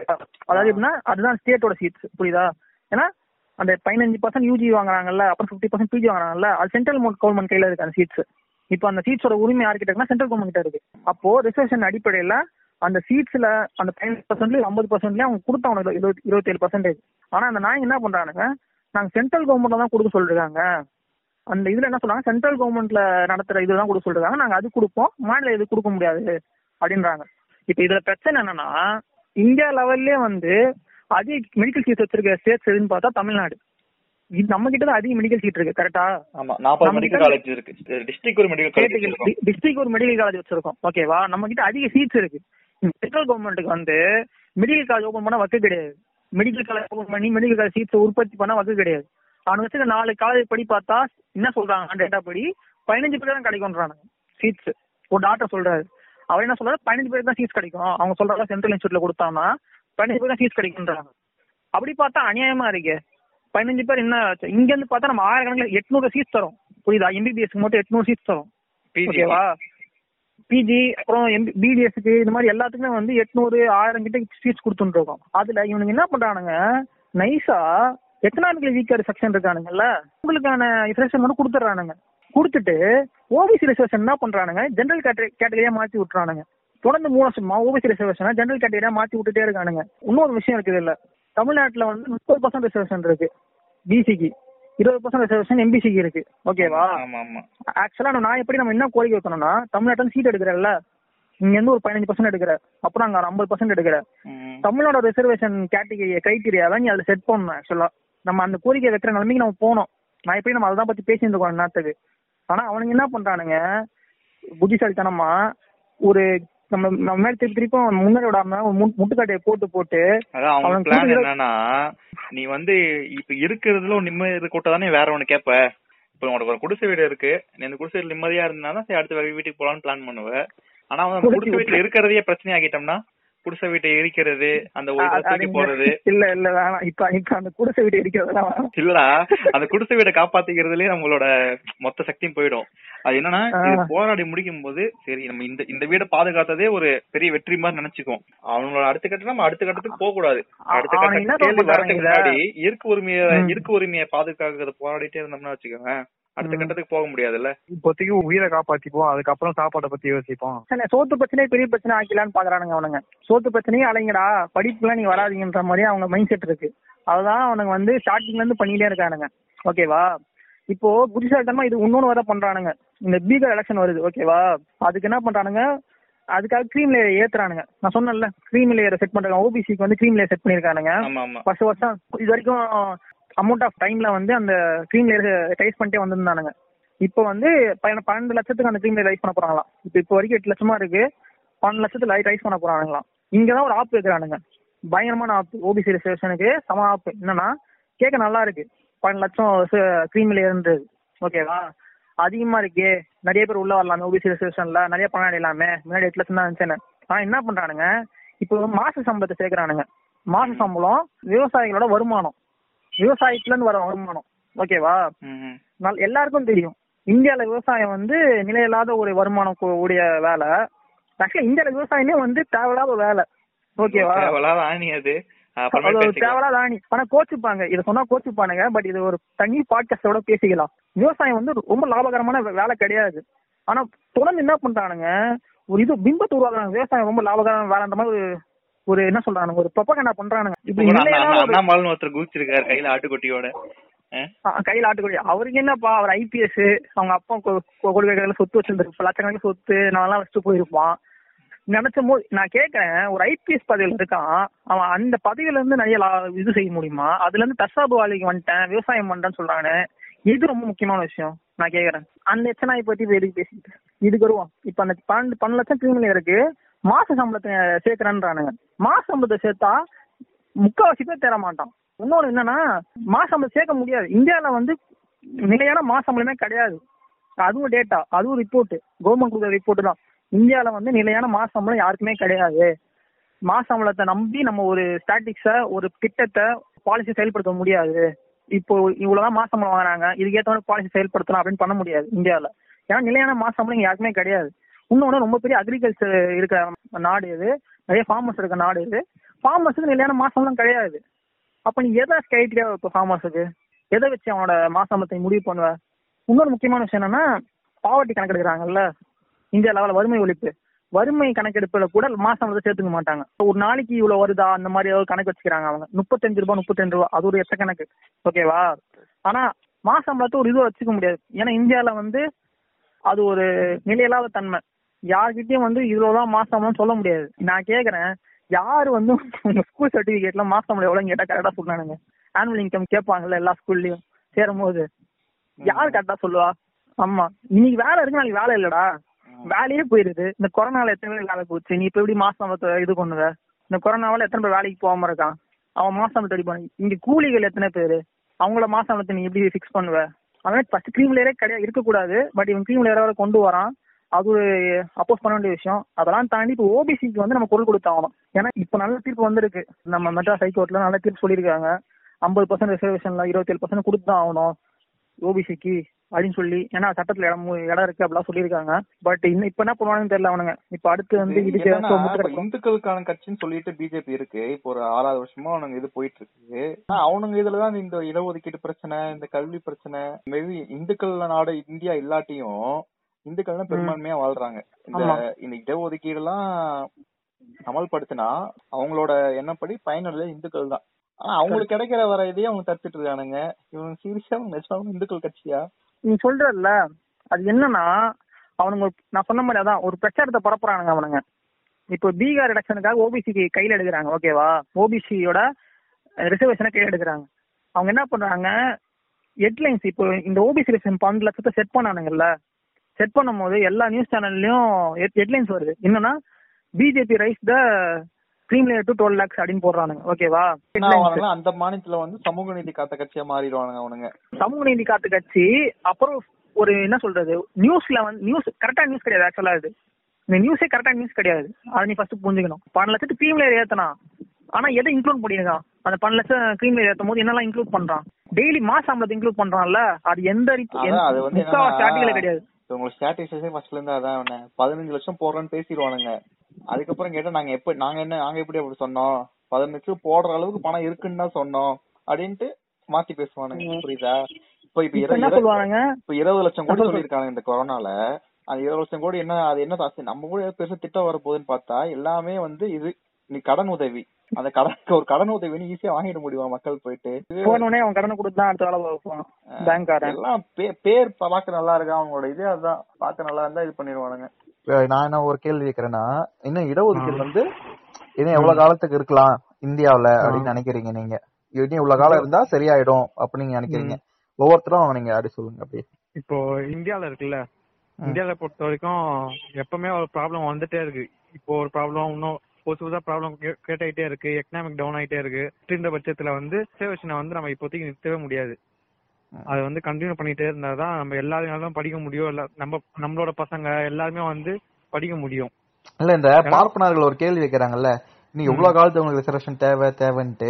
Speaker 2: அதாவது எப்படின்னா அதுதான் ஸ்டேட்டோட சீட்ஸ் புரியுதா? ஏன்னா அந்த பதினஞ்சு பர்சன்ட் யூஜி வாங்குறாங்கல்ல அப்புறம் ஃபிஃப்டி பர்சன்ட் பிஜி வாங்குறாங்கல்ல அது சென்ட்ரல் கவர்மெண்ட் கையில இருக்கு அந்த சீட்ஸ் இப்போ அந்த சீட்ஸோட உரிமை யார்கிட்ட இருக்குன்னா சென்ட்ரல் கவர்மெண்ட் கிட்ட இருக்கு. அப்போ ரிசர்வேஷன் அடிப்படையில அந்த சீட்ஸ்ல அந்த பதினஞ்சு பர்சன்ட்லயும் ஐம்பது பர்சன்ட்லயும் அவங்க கொடுத்தவங்க இருபத்தி இருபத்தேழு பர்சன்டேஜ் ஆனா அந்த நாய் என்ன பண்றானுங்க நாங்க சென்ட்ரல் கவர்மெண்ட்ல தான் கொடுக்க சொல்றாங்க அந்த இதுல என்ன சொல்றாங்க? சென்ட்ரல் கவர்மெண்ட்ல நடத்துற இதுதான் கொடுக்க சொல்றாங்க நாங்க அது கொடுப்போம். மாநில இது கொடுக்க முடியாது அப்படின்றாங்க. இப்ப இதுல பிரச்சனை என்னன்னா இந்தியா லெவல்லே வந்து அதிக மெடிக்கல் சீட் வச்சிருக்க ஸ்டேட்ஸ் எதுன்னு பார்த்தா தமிழ்நாடு. இது நம்ம கிட்ட தான் அதிக மெடிக்கல் சீட் இருக்கு கரெக்டா
Speaker 1: ஆமா நாற்பது
Speaker 2: நம்ம
Speaker 1: மெடிக்கல்
Speaker 2: கிட்ட-
Speaker 1: காலேஜ் இருக்கு. டிஸ்ட்ரிக்ட் ஒரு மெடிக்கல் காலேஜ்
Speaker 2: டிஸ்ட்ரிக்ட் ஒரு மெடிக்கல் காலேஜ் வச்சிருக்கோம். ஓகேவா நம்ம கிட்ட அதிக சீட்ஸ் இருக்கு. சென்ட்ரல் கவர்மெண்ட்டுக்கு வந்து மெடிக்கல் காலேஜ் ஓபன் பண்ண வக்கு கிடையாது. மெடிக்கல் காலேஜ் ஓபன் பண்ணி மெடிக்கல் காலேஜ் சீட்ஸ் உற்பத்தி பண்ண வக்கு கிடையாது. அவனுக்கு வச்சுக்க நாலு காலேஜ் படி பார்த்தா என்ன சொல்றாங்க டேட்டா படி பதினஞ்சு பேர் தான் கிடைக்கும்ன்றானுங்க சீட்ஸ் ஒரு டாக்டர் சொல்றாரு. அவர் என்ன சொல்றாரு பதினஞ்சு பேருக்கு தான் சீட்ஸ் கிடைக்கும். அவங்க சொல்றாங்க சென்ட்ரல் இன்ஸ்டியூட்ல கொடுத்தாங்கன்னா பதினஞ்சு பேர் தான் சீட்ஸ் கிடைக்கும்ன்றாங்க. அப்படி பார்த்தா அநியாயமா இருக்கே. பதினஞ்சு பேர் என்ன? இங்க இருந்து பார்த்தா நம்ம ஆயிரக்கணக்கில் எட்நூறு சீட்ஸ் தரும். புரியுதா? எம்பிபிஎஸ்க்கு மட்டும் எட்நூறு சீட்ஸ் தரும். ஓகேவா பிஜி அப்புறம் பிடிஎஸ்க்கு இந்த மாதிரி எல்லாத்துக்குமே வந்து எட்நூறு ஆயிரம் கிட்ட சீட்ஸ் கொடுத்துருக்கோம் அதுல இவனுங்க என்ன பண்றானுங்க? நைஸா எக்கனாமிக்கல் வீக்கர் செக்ஷன் இருக்கானுங்கல்ல? உங்களுக்கான ரிசர்வேஷன் மட்டும் கொடுத்துட்றானுங்க. கொடுத்துட்டு ஓபிசி ரிசர்வேஷன் என்ன பண்றானுங்க? ஜென்ரல் கேட்டகரியா மாத்தி விட்டுறானுங்க. தொடர்ந்து மூணு வருஷமா ஓபிசி ரிசர்வேஷனை ஜென்ரல் கேட்டகரியா மாத்தி விட்டுட்டே இருக்கானுங்க. இன்னொரு விஷயம் இருக்குது இல்ல. தமிழ்நாட்டுல வந்து முப்பது பர்சன்ட் ரிசர்வேஷன் இருக்கு பிசிக்கு இருபது பர்சன்ட் ரிசர்வேஷன் எம்பிசிக்கு இருக்கு. ஓகேவா ஆக்சுவலா நான் எப்படி நம்ம என்ன கோரிக்கை வைக்கணும்னா தமிழ்நாட்டுல சீட் எடுக்கிறல்ல. இங்க இருந்து ஒரு பதினஞ்சு பர்சன்ட் எடுக்கிற. அப்புறம் அங்க ஐம்பது பர்சன்ட் எடுக்கிற. தமிழ்நாடு ரிசர்வேஷன் கேட்டகரி கிரைட்டீரியாவை நீ அதுல செட் பண்ணணும் ஆக்சுவலா நம்ம அந்த கோரிக்கை வைக்கிற நிலைமைக்கு நம்ம போனோம் நான் எப்படி நம்ம அதான் பத்தி பேசிட்டு இருக்கோம் நேரத்துக்கு ஆனா அவனுங்க என்ன பண்றானுங்க? புத்திசாலித்தனமா ஒரு நம்ம நம்ம மேல திருப்பி திருப்பி முன்னாடி விடாம முட்டுக்காட்டையை போட்டு போட்டு அவனுக்கு
Speaker 1: பிளான் என்னன்னா நீ வந்து இப்ப இருக்கிறதுல ஒரு நிம்மதி கூட்ட தானே வேற ஒண்ணு கேப்ப. இப்ப உனக்கு ஒரு குடிசை வீடு இருக்கு. நீ அந்த குடிசை வீடு நிம்மதியா இருந்தாலும் சரி அடுத்த வீட்டுக்கு போலான்னு பிளான் பண்ணுவ. ஆனா அவன் குடிசை வீட்டுல இருக்கிறதையே பிரச்சனை ஆகிட்டோம்னா குடிசை வீட்டை எரிக்கிறது அந்த ஒரு
Speaker 2: அ-
Speaker 1: இடத்துல
Speaker 2: அது
Speaker 1: தூக்கி போறது
Speaker 2: இல்ல இல்ல வேணாம் இப்ப இப்ப அந்த குடிசை வீடு இருக்கிறதெல்லாம் வேணாம்
Speaker 1: இல்லடா அந்த குடிசை வீடை காப்பாத்திக்கிறதுலயே நம்மளோட மொத்த சக்தியும் போயிடும் அது என்னன்னா. போராடி முடிக்கும் போது சரி நம்ம இந்த இந்த வீடை பாதுகாத்ததே ஒரு பெரிய வெற்றி மாதிரி நினைச்சுக்குவோம் அவங்களோட அடுத்த கட்டம் நம்ம அடுத்த கட்டத்துக்கு போக கூடாது அடுத்த
Speaker 2: அவன்
Speaker 1: கட்ட
Speaker 2: என்ன
Speaker 1: கேள்வி
Speaker 2: பண்றாங்க
Speaker 1: வரதுக்கு
Speaker 2: இத?
Speaker 1: முன்னாடி இயற்கை உரிமையை. இயற்கை உரிமையை பாதுகாக்கிறது போராடிட்டே இருந்தோம்னா வச்சுக்கோங்க அடுத்த. கட்டத்துக்கு போக முடியாதுல்ல?
Speaker 3: இப்போதைக்கு உயிரை காப்பாத்திப்போம் அதுக்கப்புறம் சாப்பாட்டை பத்தி யோசிப்போம்.
Speaker 2: சோத்து பிரச்சனையே பெரிய பிரச்சனை ஆக்கலான்னு பாக்குறானுங்க அவனுங்க. சோத்து பிரச்சனையே அலைங்கடா. படிப்புலாம் நீ வராதீங்கன்ற மாதிரி அவங்க மைண்ட் செட் இருக்கு. அதுதான் அவனுங்க வந்து ஸ்டார்டிங்ல இருந்து பண்ணிட்டே இருக்கானுங்க. ஓகேவா இப்போ புத்திசாலித்தனமா இது இன்னொன்னு வர பண்றானுங்க. இந்த பீகார் எலெக்ஷன் வருது. ஓகேவா அதுக்கு என்ன பண்றானுங்க? அதுக்காக கிரீம் லேயர் ஏத்துறானுங்க. நான் சொன்னேன்ல கிரீம் லேயர் செட் பண்றாங்க ஓபிசிக்கு வந்து கிரீம் லேயர் செட் பண்ணிருக்கானுங்க வருஷம் வருஷம் இது வரைக்கும் அமௌண்ட் ஆஃப் டைம்ல வந்து அந்த க்ரீம் லேயர் ரைஸ் பண்ணிட்டே வந்திருந்தானுங்க. இப்போ வந்து பன்னெண்டு லட்சத்துக்கு அந்த க்ரீம் ரைஸ் பண்ண போறாங்களாம். இப்போ இப்போ வரைக்கும் எட்டு லட்சமா இருக்கு. பன்னெண்டு லட்சத்துல ரைஸ் பண்ண போறானுங்களாம். இங்கதான் ஒரு ஆப் வைக்கிறானுங்க. பயங்கரமான ஆப் ஓபிசி ரிசர்வேஷனுக்கு சம ஆப் என்னன்னா கேட்க நல்லா இருக்கு. பன்னெண்டு லட்சம் க்ரீம் இருந்து ஓகேவா அதிகமா இருக்கே. நிறைய பேர் உள்ள வரலாமே ஓபிசி ரிசர்வேஷன்ல நிறைய பணம் அடையலாமே. முன்னாடி எட்டு லட்சம் தான் இருந்துச்சுன்னு. ஆனா என்ன பண்றானுங்க? இப்போ மாச சம்பளத்தை சேர்க்கிறானுங்க. மாச சம்பளம் விவசாயிகளோட வருமானம். விவசாயத்துல இருந்து வர வருமானம். ஓகேவா? எல்லாருக்கும் தெரியும். இந்தியால விவசாயம் வந்து நிலையில்லாத ஒரு வருமானம் கூ- உடைய வேலை. ஆக்சுவலா இந்தியால விவசாயமே வந்து தேவையில்லாத வேலை. ஓகேவா?
Speaker 1: தேவையில்லாத ஆணி
Speaker 2: ஆனா கோச்சுப்பாங்க. இத சொன்னா கோச்சுப்பானுங்க. பட் இது ஒரு தனி பாட்காஸ்டோட பேசிக்கலாம். விவசாயம் வந்து ரொம்ப லாபகரமான வேலை கிடையாது. ஆனா தொடர்ந்து என்ன பண்றானுங்க? ஒரு இது பிம்பத்தை உருவாக்குறாங்க. விவசாயம் ரொம்ப லாபகரமான வேலைன்ற மாதிரி ஒரு என்ன சொல்றானுங்க ஒரு ப்ரொபகண்டா பண்றானுங்க. இப்படி
Speaker 1: கூட அண்ணா-
Speaker 2: நிலையான
Speaker 1: அண்ணா-
Speaker 2: ஒரு
Speaker 1: அண்ணாமலைன்னு ஒருத்தர் குதிச்சிருக்காரு கையில ஆட்டுக்குட்டியோட.
Speaker 2: கையில ஆட்டுக்குடி அவருக்கு என்னப்பா அவர் ஐபிஎஸ் அவங்க அப்பா கொ- கொ- கொடுக்கைகள சொத்து வச்சிருந்திருக்கு லட்சக்கணக்கில் சொத்து நான்லாம் வச்சுட்டு போயிருப்பான். நினைச்ச போது நான் கேக்குறேன் ஒரு ஐபிஎஸ் பதவியில இருக்கான். அவன் அந்த பதவியில இருந்து நிறைய இது செய்ய முடியுமா? அதுல இருந்து தற்சார்பு வாழ்க்கைக்கு வந்துட்டேன் விவசாயம் பண்றேன்னு சொல்றானே. இது ரொம்ப முக்கியமான விஷயம் நான் கேக்குறேன். அந்த எச்சனாயை பத்தி எதுக்கு பேசிட்டு? இதுக்கு வருவோம். இப்ப அந்த பன்னெண்டு பன்னெண்டு லட்சம் கிரிமினல் இருக்கு மாச சம்பளத்தை சேர்க்கிறேன்றானுங்க. மாச சம்பளத்தை சேர்த்தா முக்காவாசி பேர் தேர மாட்டான். இன்னொன்னு என்னன்னா மாசம்பளம் சேர்க்க முடியாது. இந்தியால வந்து நிலையான மாசம்பளமே கிடையாது. அதுவும் டேட்டா அதுவும் ரிப்போர்ட் கவர்மெண்ட் கொடுக்குற ரிப்போர்ட் தான். இந்தியாவில் வந்து நிலையான மாசம்பளம் யாருக்குமே கிடையாது. மாச சம்பளத்தை நம்பி நம்ம ஒரு ஸ்டாட்டிக்ஸ ஒரு திட்டத்தை பாலிசி செயல்படுத்த முடியாது. இப்போ இவ்வளவுதான் மாசம்பளம் வாங்குறாங்க. இதுக்கேற்ற மாதிரி பாலிசி செயல்படுத்தலாம் அப்படின்னு பண்ண முடியாது இந்தியாவில் ஏன்னா நிலையான மாச சம்பளம் யாருக்குமே கிடையாது. இன்னொன்னு ரொம்ப பெரிய அக்ரிகல்ச்சர் இருக்கிற நாடு இது. நிறைய ஃபார்மர்ஸ் இருக்க நாடு இது. ஃபார்மர்ஸுக்கு நிலையான மாசம்லாம் கிடையாது. அப்ப நீ எதை கைட்டியா இப்போ ஃபார்மர்ஸுக்கு எதை வச்சு அவனோட மாசம்பளத்தை முடிவு பண்ணுவ? இன்னொரு முக்கியமான விஷயம் என்னன்னா பாவர்ட்டி கணக்கெடுக்கிறாங்கல்ல? இந்தியா லெவலில் வறுமை ஒழிப்பு. வறுமை கணக்கெடுப்புல கூட மாசம்பளத்தை சேர்த்துக்க மாட்டாங்க. ஒரு நாளைக்கு இவ்வளவு வருதா? அந்த மாதிரி ஏதாவது கணக்கு வச்சுக்கிறாங்க அவங்க. முப்பத்தஞ்சு ரூபாய் முப்பத்தஞ்சு ரூபாய். அது ஒரு எத்த கணக்கு? ஓகேவா ஆனா மாசம்பளத்தை ஒரு இதுவா வச்சுக்க முடியாது. ஏன்னா இந்தியால வந்து அது ஒரு நிலையில்லாத தன்மை. யார்கிட்டயும் வந்து இவ்வளவுதான் மாசம்னு சொல்ல முடியாது. நான் கேக்குறேன் யாரு வந்து உங்க ஸ்கூல் சர்டிபிகேட்ல மாசம் எவ்வளவு கேட்டா கரெக்டா சொன்னானுங்க ஆனுவல் இன்கம் கேட்பாங்கல்ல எல்லா ஸ்கூல்லயும் சேரும் போது யார் கரெக்டா சொல்லுவா? ஆமா. இன்னைக்கு வேலை இருக்கு நாளைக்கு வேலை இல்லடா. வேலையே போயிருது. இந்த கொரோனால எத்தனை பேர் வேலை போச்சு? நீ இப்ப எப்படி மாசம் இது பண்ணுவ? இந்த கொரோனாவால எத்தனை பேர் வேலைக்கு போகாம இருக்கான்? அவன் மாசம் ரெடி பண்ணி. இங்க கூலிகள் எத்தனை பேரு? அவங்கள மாசம் நீ எப்படி ஃபிக்ஸ் பண்ணுவ? அவன் ஃபர்ஸ்ட் கிரீம் லேயரே கிடையாது இருக்கக்கூடாது. பட் இவன் கிரீம் லேயரை கொண்டு வரான். அது ஒரு அப்போஸ் பண்ண வேண்டிய விஷயம். அதெல்லாம் தாண்டி இப்போ ஓபிசிக்கு வந்து நம்ம குரல் கொடுத்தாகணும் ஏன்னா இப்போ நல்ல தீர்ப்பு வந்திருக்கு. நம்ம மெட்ராஸ் ஹைகோர்ட்ல நல்ல தீர்ப்பு சொல்லியிருக்காங்க. ஐம்பது பர்சன்ட் ரிசர்வேஷன்ல இருபத்தேழு பர்சன்ட் கொடுத்து தான் ஆகணும். ஓபிசிக்கு அப்படின்னு சொல்லி ஏன்னா சட்டத்துல இடம் இடம் இருக்கு அப்படிலாம் சொல்லியிருக்காங்க. பட் இன்னும் இப்ப என்ன பண்ணுவாங்கன்னு தெரியல அவனுங்க. இப்ப அடுத்து வந்து
Speaker 1: இது
Speaker 2: இதுக்கு.
Speaker 1: இந்துக்களுக்கான கட்சின்னு சொல்லிட்டு பிஜேபி இருக்கு. இப்போ ஒரு ஆறாவது வருஷமா அவனுங்க இது போயிட்டு இருக்கு அவனுங்க இதுலதான் இந்த இடஒதுக்கீடு பிரச்சனை இந்த கல்வி பிரச்சனை மேபி இந்துக்கள் நாடு இந்தியா இல்லாட்டியும் இந்துக்கள் தான் பெரும்பான்மையா வாழ்றாங்க. இந்த. இந்த இடஒதுக்கீடு எல்லாம் அமல்படுத்தினா அவங்களோட எண்ணப்படி பயனுள்ள இந்துக்கள் தான். ஆனா அவங்களுக்கு கிடைக்கிற வர இதையே அவங்க தடுத்துட்டு இருக்கானுங்க. இவங்க சீரியஸா நிஜமாவும் இந்துக்கள் கட்சியா?
Speaker 2: நீ சொல்றல்ல அது என்னன்னா அவனுங்க நான் சொன்ன மாதிரி அதான் ஒரு பிரச்சாரத்தை பரப்புறானுங்க அவனுங்க. இப்போ பீகார் எலெக்ஷனுக்காக ஓபிசிக்கு கையில எடுக்கிறாங்க ஓகேவா ஓபிசியோட ரிசர்வேஷனை கையில எடுக்கிறாங்க. அவங்க என்ன பண்றாங்க ஹெட்லைன்ஸ் இப்போ இந்த ஓபிசி ரிசர்வேஷன் பன்னெண்டு லட்சத்தை செட் பண்ணானுங்கல்ல செட் பண்ணும்போது எல்லா நியூஸ் சேனல்லையும் ஹெட்லைன்ஸ் வருது. என்னன்னா BJP raise the cream layer to twelve lakhs அப்படின்னு போடுறானுங்க. ஓகேவா
Speaker 1: அந்த மாநிலத்துல வந்து சமூக நீதி காத்த கட்சியா மாறிடுவானுங்க அவனுங்க.
Speaker 2: சமூக நீதி காத்து கட்சி அப்புறம் ஒரு என்ன சொல்றது? நியூஸ்ல வந்து நியூஸ் கரெக்டா நியூஸ் கிடையாது ஆக்சுவலா இது. இந்த நியூஸே கரெக்டா நியூஸ் கிடையாது. அதை நீ ஃபர்ஸ்ட் புரிஞ்சுக்கணும். பன்னெண்டு லட்சத்துக்கு க்ரீம் லேயர் ஏத்தனா ஆனா எதை இன்க்ளூட் பண்ணிருக்கான் அந்த பன்னெண்டு லட்சம் க்ரீம் லேயர் ஏத்தும் போது என்னெல்லாம் இன்க்ளூட் பண்றான்? டெய்லி மாச சம்பளத்தை இன்க்ளூட் பண்றான்ல அது எந்த முக்காவாசி ஆர்டிகல் கிடையாது.
Speaker 1: உங்களுக்கு ஸ்டாட்டிஸ்டிக்ஸே ஃபர்ஸ்ட்ல இருந்து அதான் பதினஞ்சு லட்சம் போடுறோன்னு பேசிடுவானுங்க. அதுக்கப்புறம் கேட்டா நாங்க எப்ப நாங்க என்ன நாங்க எப்படி அப்படி சொன்னோம்? பதினஞ்சு போடுற அளவுக்கு பணம் இருக்குன்னு தான் சொன்னோம். அப்படின்ட்டு மாத்தி பேசுவானுங்க. புரியுதா? இப்ப இப்ப
Speaker 2: இப்ப
Speaker 1: இருபது லட்சம் கோடி
Speaker 2: சொல்லு.
Speaker 1: சொல்லியிருக்காங்க இந்த கொரோனால. அந்த இருபது லட்சம் கோடி என்ன அது என்ன நம்ம கூட பெருசா திட்டம் வர போகுதுன்னு பார்த்தா எல்லாமே வந்து இது நீ கடன் உதவி. அந்த கடன் ஒரு கடன் உதவின்னு ஈஸியா வாங்கிட முடியுமா மக்கள் போயிட்டு?
Speaker 2: போன உடனே அவன் கடனை கொடுத்து தான் அடுத்த வேலை பார்ப்பான். பேங்க்காரன்.
Speaker 1: எல்லாம் பேர் பார்க்க நல்லா இருக்கா? அவங்களோட இதே அதான். பார்க்க நல்லா இருந்தா இது பண்ணிடுவானுங்க.
Speaker 4: நான் என்ன ஒரு கேள்வி கேக்குறேன்னா இன்னும் இடஒதுக்கீடு வந்து இன்னும் எவ்வளவு காலத்துக்கு இருக்கலாம் இந்தியாவுல அப்படின்னு நினைக்கிறீங்க நீங்க? இன்னும் இவ்வளவு காலம் இருந்தா சரியாயிடும் அப்படின்னு நீங்க நினைக்கிறீங்க? ஒவ்வொருத்தரும் நீங்க அப்படி சொல்லுங்க அப்படி
Speaker 3: இப்போ இந்தியால இருக்குல்ல? இந்தியால பொறுத்த வரைக்கும் எப்பவுமே ஒரு ப்ராப்ளம் வந்துட்டே இருக்கு. இப்போ ஒரு ப்ராப்ளம் இன்னும் புதுசு புதுசா ப்ராப்ளம் கேட்டாயிட்டே இருக்கு எக்கனாமிக் டவுன் ஆயிட்டே இருக்கு. இந்த பட்சத்துல வந்து ரிசர்வேஷனை வந்து நம்ம இப்போதைக்கு நிறுத்தவே முடியாது. அது வந்து கண்டினியூ பண்ணிட்டே இருந்தாதான் நம்ம எல்லாருனாலும் படிக்க முடியும். இல்ல நம்ம நம்மளோட பசங்க எல்லாருமே வந்து படிக்க முடியும்.
Speaker 1: இல்ல இந்த பார்ப்பனர்கள் ஒரு கேள்வி வைக்கிறாங்கல்ல நீ எவ்வளவு காலத்து உங்களுக்கு ரிசர்வேஷன் தேவை தேவைன்ட்டு.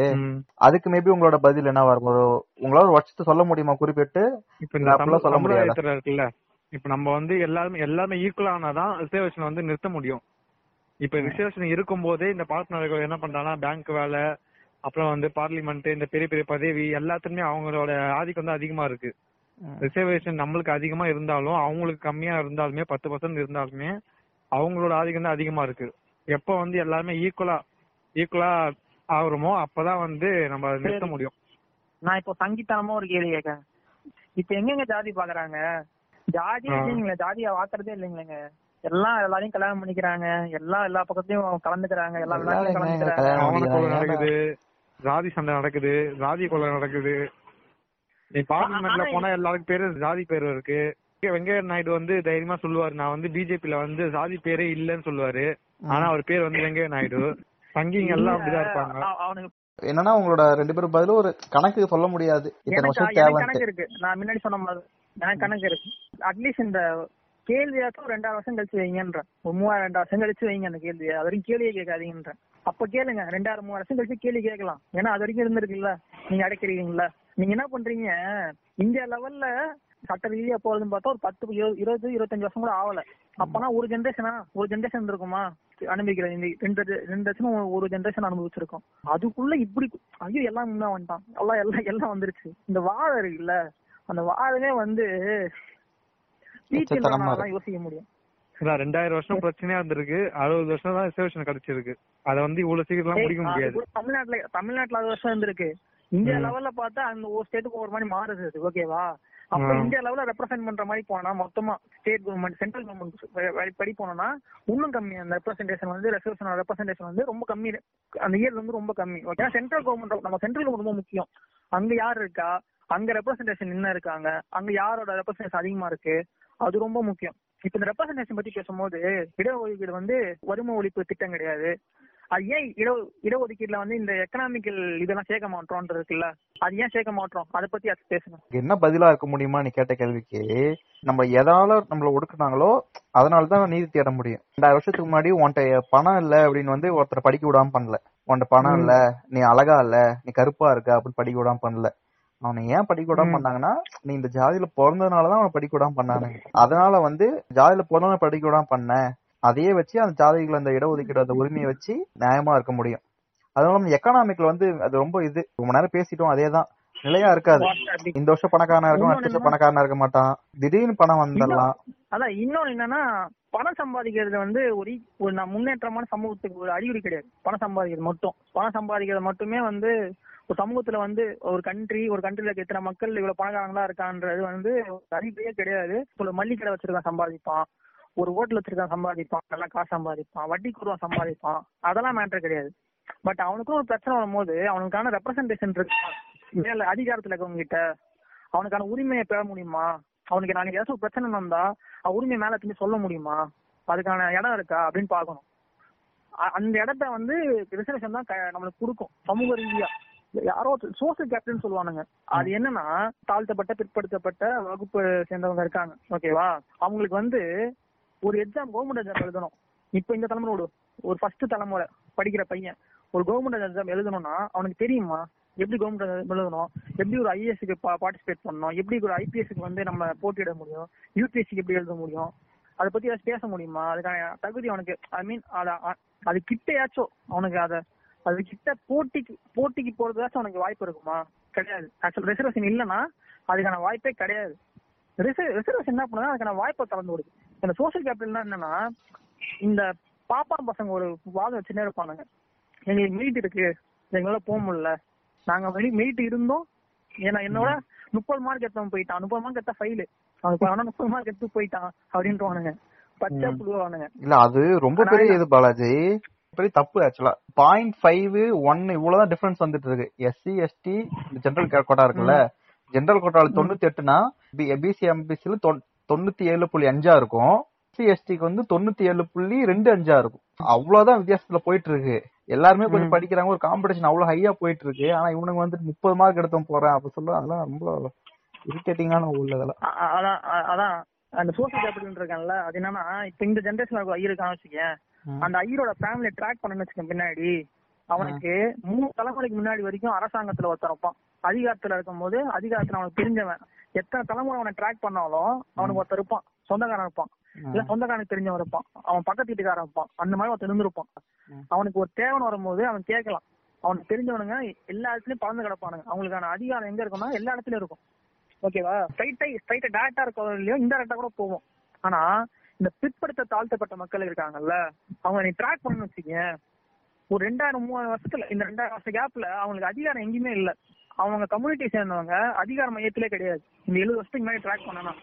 Speaker 1: அதுக்கு மேபி உங்களோட பதில் என்ன வரும்? ஒரு உங்களால ஒரு வருஷத்தை சொல்ல முடியுமா? குறிப்பிட்டு
Speaker 3: இப்ப
Speaker 1: சொல்ல முடியாதா?
Speaker 3: இருக்குல்ல இப்ப நம்ம வந்து எல்லாருமே எல்லாருமே ஈக்குவல் ஆனாதான் ரிசர்வேஷன் வந்து நிறுத்த முடியும். இப்ப ரிசர்வேஷன் இருக்கும் போதே இந்த பார்ட்னர்கள் என்ன பண்றாங்கன்னா பேங்க் வேலை அப்புறம் வந்து பார்லிமெண்ட் இந்த பெரிய பெரிய பதவி எல்லாத்துலயுமே அவங்களோட ஆதிக்கம் வந்து அதிகமா இருக்கு. ரிசர்வேஷன் நம்மளுக்கு அதிகமா இருந்தாலும் அவங்களுக்கு கம்மியா இருந்தாலுமே பத்து பர்சன்ட் இருந்தாலுமே அவங்களோட ஆதிக்கம் தான் அதிகமா இருக்கு. எப்ப வந்து எல்லாருமே ஈக்குவலா ஈக்குவலா ஆகுறோமோ அப்பதான் வந்து நம்ம நிறுத்த. முடியும்.
Speaker 2: நான் இப்போ சங்கித்தனமா ஒரு கேள்வி கேட்கறேன். இப்ப எங்கெங்க ஜாதி பாக்குறாங்க? ஜாதி. இல்லைங்களே ஜாதியா வாக்குறதே இல்லைங்களேங்க. எல்லாம் எல்லாரையும் கல்யாணம் பண்ணிக்கிறாங்க. எல்லாம் எல்லா பக்கத்தையும் கலந்துக்கிறாங்க. எல்லா
Speaker 1: எங்க
Speaker 2: கலந்துக்கிறாங்க.
Speaker 3: கொலை
Speaker 1: பண்ணிக்கிறாங்க.
Speaker 3: நடக்குது. ஜாதி சண்டை நடக்குது. ஜாதி கொலை நடக்குது. நீ பார்லிமெண்ட்ல போனா எல்லாருக்கும் பேரு ஜாதி பேரு இருக்கு. வெங்கையா நாயுடு வந்து தைரியமா சொல்லுவாரு. நான் வந்து பிஜேபில வந்து ஜாதி பேரே இல்லன்னு சொல்லுவாரு. ஆனா அவர் பேர் வந்து வெங்கையா நாயுடு. சங்கிங்க எல்லாம் அப்படிதான் இருப்பாங்க.
Speaker 2: அவ- அவனுக்கு
Speaker 1: என்னன்னா உங்களோட ரெண்டு பேரும் பதிலும் ஒரு கணக்கு சொல்ல முடியாது. இத்தனை
Speaker 2: எனக்கு
Speaker 1: வருஷம்
Speaker 2: கணக்கு இருக்கு. நான் முன்னாடி சொன்ன மாதிரி. எனக்கு கணக்கு இருக்கு. அட்லீஸ்ட் இந்த கேள்வியாச்சும் ஒரு ரெண்டாயிரம் வருஷம் கழிச்சு வைங்கன்றேன். ஒரு மூவாயிரம் ரெண்டாயிரம் வருஷம் கழிச்சு வைங்க அந்த கேள்வியை. அது வரைக்கும் கேள்வியே கேட்காதீங்கன்றேன். அப்ப கேளுங்க. ரெண்டாயிரம் மூணு வருஷம் கழிச்சு கேள்வி கேட்கலாம். ஏன்னா அது வரைக்கும் இருந்திருக்குல்ல. நீங்க அடைக்கிறீங்கல்ல நீங்க என்ன பண்றீங்க? இந்தியா லெவல்ல சட்ட ரீதியா போறதுன்னு பார்த்தா ஒரு பத்து இருபது இருபத்தஞ்சு வருஷம் கூட ஆகல. அப்பனா ஒரு ஜென்ரேஷனா ஒரு ஜென்ரேஷன் இருக்குமா அனுபவிக்கிறேன். இந்த ரெண்டு ரெண்டு வருஷம் ஒரு ஜென்ரேஷன் அனுபவிச்சிருக்கோம். அதுக்குள்ள இப்படி ஐயோ எல்லாம் முன்னா வந்துட்டான். எல்லாம் எல்லாம் எல்லாம் வந்துருச்சு. இந்த வாழை இருக்குல்ல. அந்த வாழவே வந்து யோசிக்க முடியும்.
Speaker 3: அதான் ரெண்டாயிரம் வருஷம் பிரச்சனையா இருந்திருக்கு. அறுபது வருஷம் தான் ரிசர்வேஷன் கிடைச்சிருக்கு. அத வந்து இவ்வளவு சீக்கிரம் முடிக்க முடியாது.
Speaker 2: தமிழ்நாட்டுல தமிழ்நாட்டுல அது வருஷம் இருந்திருக்கு. இந்தியா. லெவல்ல பார்த்தா அந்த ஒரு ஸ்டேட்டுக்கு ஒரு மாதிரி மாறுது ஓகேவா அப்ப. இந்தியா லெவல்ல ரெப்ரசென்ட் பண்ற மாதிரி போனா மொத்தமா ஸ்டேட் கவர்மெண்ட் சென்ட்ரல் கவர்மெண்ட் படி போனோம்னா இன்னும் கம்மி. அந்த ரெப்ரசன்டேஷன் வந்து ரெசர்வேஷன் ரெப்ரசன்டேஷன் வந்து ரொம்ப கம்மி. அந்த இயர் வந்து ரொம்ப கம்மி. ஓகே சென்ட்ரல் கவர்மெண்ட் நம்ம சென்ட்ரல் கவர்மெண்ட் ரொம்ப முக்கியம். அங்க யார் இருக்கா? அங்க ரெப்ரசன்டேஷன் என்ன இருக்காங்க? அங்க யாரோட ரெப்ரசன்டேஷன் அதிகமா இருக்கு? அது ரொம்ப முக்கியம். இப்ப இந்த ரெப்ரசன்டேஷன் பத்தி பேசும்போது இடஒதுக்கீடு வந்து வறுமை ஒழிப்பு திட்டம் கிடையாது. அது ஏன் இட இடஒதுக்கீடுல வந்து இந்த எக்கனாமிக்கல் இதெல்லாம் சேர்க்க மாட்டோம்ன்றது இருக்குல்ல? அது ஏன் சேர்க்க மாட்டோம்? அதை பத்தி அது பேசணும்
Speaker 1: என்ன பதிலா இருக்க முடியுமா? நீ கேட்ட கேள்விக்கு நம்ம எதால நம்மள ஒடுக்குனாங்களோ அதனால தான் நீதி தேட முடியும். ரெண்டாயிரம் வருஷத்துக்கு முன்னாடி உன்கிட்ட பணம் இல்ல அப்படின்னு வந்து ஒருத்தரை படிக்க விடாம பண்ணல. உன்கிட்ட பணம் இல்ல நீ அழகா இல்ல நீ கருப்பா இருக்க அப்படின்னு படிக்க விடாம பண்ணல. அவனை ஏன் படிக்க விடாம. பண்ணாங்கன்னா நீ இந்த ஜாதியில பிறந்ததுனாலதான் அவனை படிக்க விடாம பண்ணானுங்க அதனால வந்து ஜாதியில பிறந்தவன படிக்க விடாம பண்ண. அதையே வச்சு அந்த ஜாதிகள் அந்த இடஒதுக்கீடு அந்த உரிமையை வச்சு நியாயமா இருக்க முடியும். அதனால எக்கனாமிக்ல வந்து அது ரொம்ப இது. ரொம்ப நேரம் பேசிட்டோம் அதேதான். நிலையா இருக்காது. இந்த வருஷம் பணக்காரனா இருக்கும் அடுத்த வருஷம் பணக்காரனா இருக்க மாட்டான். திடீர்னு பணம் வந்துடலாம்.
Speaker 2: அதான் இன்னொன்னு என்னன்னா பணம் சம்பாதிக்கிறது வந்து ஒரு ஒரு முன்னேற்றமான சமூகத்துக்கு ஒரு அறிகுறி கிடையாது. பணம் சம்பாதிக்கிறது மட்டும். பணம் சம்பாதிக்கிறது மட்டுமே வந்து ஒரு சமூகத்துல வந்து ஒரு கண்ட்ரி ஒரு கண்ட்ரில இருக்க மக்கள் இவ்வளவு பணக்காரங்களா இருக்கான்றது வந்து ஒரு கிடையாது. ஒரு மல்லிக்கடை வச்சிருக்கான் சம்பாதிப்பான். ஒரு ஹோட்டல் வச்சிருக்கான் சம்பாதிப்பான். நல்லா காசு சம்பாதிப்பான். வட்டி கூறுவான் சம்பாதிப்பான். அதெல்லாம் மேட்டர் கிடையாது. பட் அவனுக்கும் ஒரு பிரச்சனை வரும்போது அவனுக்கான ரெப்ரசன்டேஷன் இருக்கு. மேல அதிகாரத்துல இருக்கவங்க கிட்ட அவனுக்கான உரிமையை பெற முடியுமா? அவனுக்கு நாளைக்கு ஏதாச்சும் ஒரு பிரச்சனை வந்தா அவன் உரிமை மேல திரும்பி சொல்ல முடியுமா? அதுக்கான இடம் இருக்கா அப்படின்னு பாக்கணும் அ- அந்த இடத்த வந்து ரிசர்வேஷன் தான் க- நம்மளுக்கு கொடுக்கும். சமூக ரீதியா. யாரோ சோசியல் கேபிட்டல் சொல்லுவானுங்க. அது என்னன்னா தாழ்த்தப்பட்ட பிற்படுத்தப்பட்ட வகுப்பு சேர்ந்தவங்க இருக்காங்க. ஓகேவா அவங்களுக்கு வந்து ஒரு எக்ஸாம் கவர்மெண்ட் எக்ஸாம் எழுதணும். இப்ப இந்த தலைமுறை விடு. ஒரு ஃபர்ஸ்ட் தலைமுறை படிக்கிற பையன். ஒரு கவர்மெண்ட் எக்ஸாம் எழுதணும்னா அவனுக்கு தெரியுமா? எப்படி கவர்மெண்ட் எழுதணும்? எப்படி ஒரு ஐஏஎஸ்க்கு பார்ட்டிசிபேட் பண்ணணும்? எப்படி ஒரு ஐபிஎஸ்க்கு வந்து நம்ம போட்டியிட முடியும்? யூபிஎஸ்சிக்கு எப்படி எழுத முடியும்? அதை பத்தி ஏதாச்சும் பேச முடியுமா? அதுக்கான தகுதி அவனுக்கு ஐ மீன் அது கிட்டையாச்சும் அவனுக்கு அத அது கிட்ட போட்டிக்கு போட்டிக்கு போறதாச்சும் அவனுக்கு வாய்ப்பு இருக்குமா? கிடையாது. ஆக்சுவல் ரிசர்வேஷன் இல்லைன்னா அதுக்கான வாய்ப்பே கிடையாது. ரிசர்வேஷன் என்ன பண்ணுதா அதுக்கான வாய்ப்பை திறந்து விடுது இந்த சோசியல் கேபிட்டல்னா என்னன்னா இந்த பாப்பா பசங்க ஒரு வாதம் வச்சுனே இருப்பானுங்க. எங்களுக்கு மெரிட் இருக்கு. எங்களால போக முடியல. நாங்க மெரிட் இருந்தோம். ஏன்னா என்னோட முப்பது மார்க் எடுத்தவன் போயிட்டான். முப்பது மார்க் எடுத்தா ஃபைலு அவனுக்கு முப்பது மார்க் எடுத்து போயிட்டான். அப்படின்ட்டுவானுங்க பச்சை புழுவானுங்க
Speaker 1: இல்ல அது ரொம்ப பெரிய இது பாலாஜி. பெரிய தப்பு ஆக்சுவலா பாயிண்ட் ஃபைவ் ஒன் இவ்வளவுதான் டிஃபரன்ஸ் வந்துட்டு இருக்கு. எஸ்சி எஸ்டி இந்த ஜெனரல் கோட்டா இருக்குல்ல? ஜெனரல் கோட்டால தொண்ணூத்தி எட்டுனா பிசி எம்பிசில தொண்ணூத்தி ஏழு புள்ளி அஞ்சா இருக்கும். எஸ்சி எஸ்டிக்கு வந்து தொண்ணூத்தி ஏழு புள்ளி ரெண்டு அஞ்சா இருக்கும். அவ்வளவுதான் வித்தியாசத்துல போயிட்டு இருக்கு. எல்லாருமே கொஞ்சம் படிக்கிறாங்க. ஒரு காம்படிஷன் அவ்வளவு ஹையா போயிட்டு இருக்கு. ஆனா இவனுங்க வந்து முப்பது மார்க் எடுத்தவன் போறேன். அப்ப சொல்ல அதெல்லாம் ரொம்ப
Speaker 4: இரிட்டேட்டிங்கான உள்ள இதெல்லாம்.
Speaker 2: அதான் அதான். அந்த சோசியல் கேபிட்டல் இருக்கான்ல அது என்னன்னா இப்ப இந்த ஜென்ரேஷன் ஐயர் இருக்கான்னு வச்சுக்கேன். அந்த ஐயரோட ஃபேமிலியை ட்ராக் பண்ணணும்னு வச்சுக்கேன் பின்னாடி. அவனுக்கு மூணு தலைமுறைக்கு முன்னாடி வரைக்கும் அரசாங்கத்துல ஒருத்தன் இருப்பான். அதிகாரத்துல இருக்கும்போது அதிகாரத்துல அவனுக்கு தெரிஞ்சவன். எத்தனை தலைமுறை அவனை ட்ராக் பண்ணாலும் அவனுக்கு ஒருத்தர் இருப்பான். சொந்தக்காரன் இருப்பான். இல்ல சொந்தக்காரனுக்கு தெரிஞ்சவன் இருப்பான். அவன் பக்கத்து வீட்டுக்காரன் இருப்பான். அந்த மாதிரி ஒருத்தர் இருந்திருப்பான். அவனுக்கு ஒரு தேவன் வரும்போது அவன் கேட்கலாம். அவனுக்கு தெரிஞ்சவனுங்க எல்லா இடத்துலயும் பறந்து கிடப்பானுங்க. அவங்களுக்கான அதிகாரம் எங்க இருக்கும்னா எல்லா இடத்துலயும் இருக்கும். ஓகேவா ஸ்ட்ரைட்டா ஸ்ட்ரைட்டா டேரக்டா இருக்கோ இல்லையோ இன்டெரக்டா கூட போவோம். ஆனா இந்த பிற்படுத்த தாழ்த்தப்பட்ட மக்கள் இருக்காங்கல்ல அவங்க நீ ட்ராக் பண்ணு வச்சுக்கங்க ஒரு ரெண்டாயிரம் மூவாயிரம் வருஷத்துல இந்த ரெண்டாயிரம் வருஷ கேப்ல அவங்களுக்கு அதிகாரம் எங்கேயுமே இல்ல. அவங்க கம்யூனிட்டி சேர்ந்தவங்க அதிகார மையத்திலே கிடையாது. இந்த எழுபது வருஷத்துக்கு முன்னாடி ட்ராக் பண்ணணும்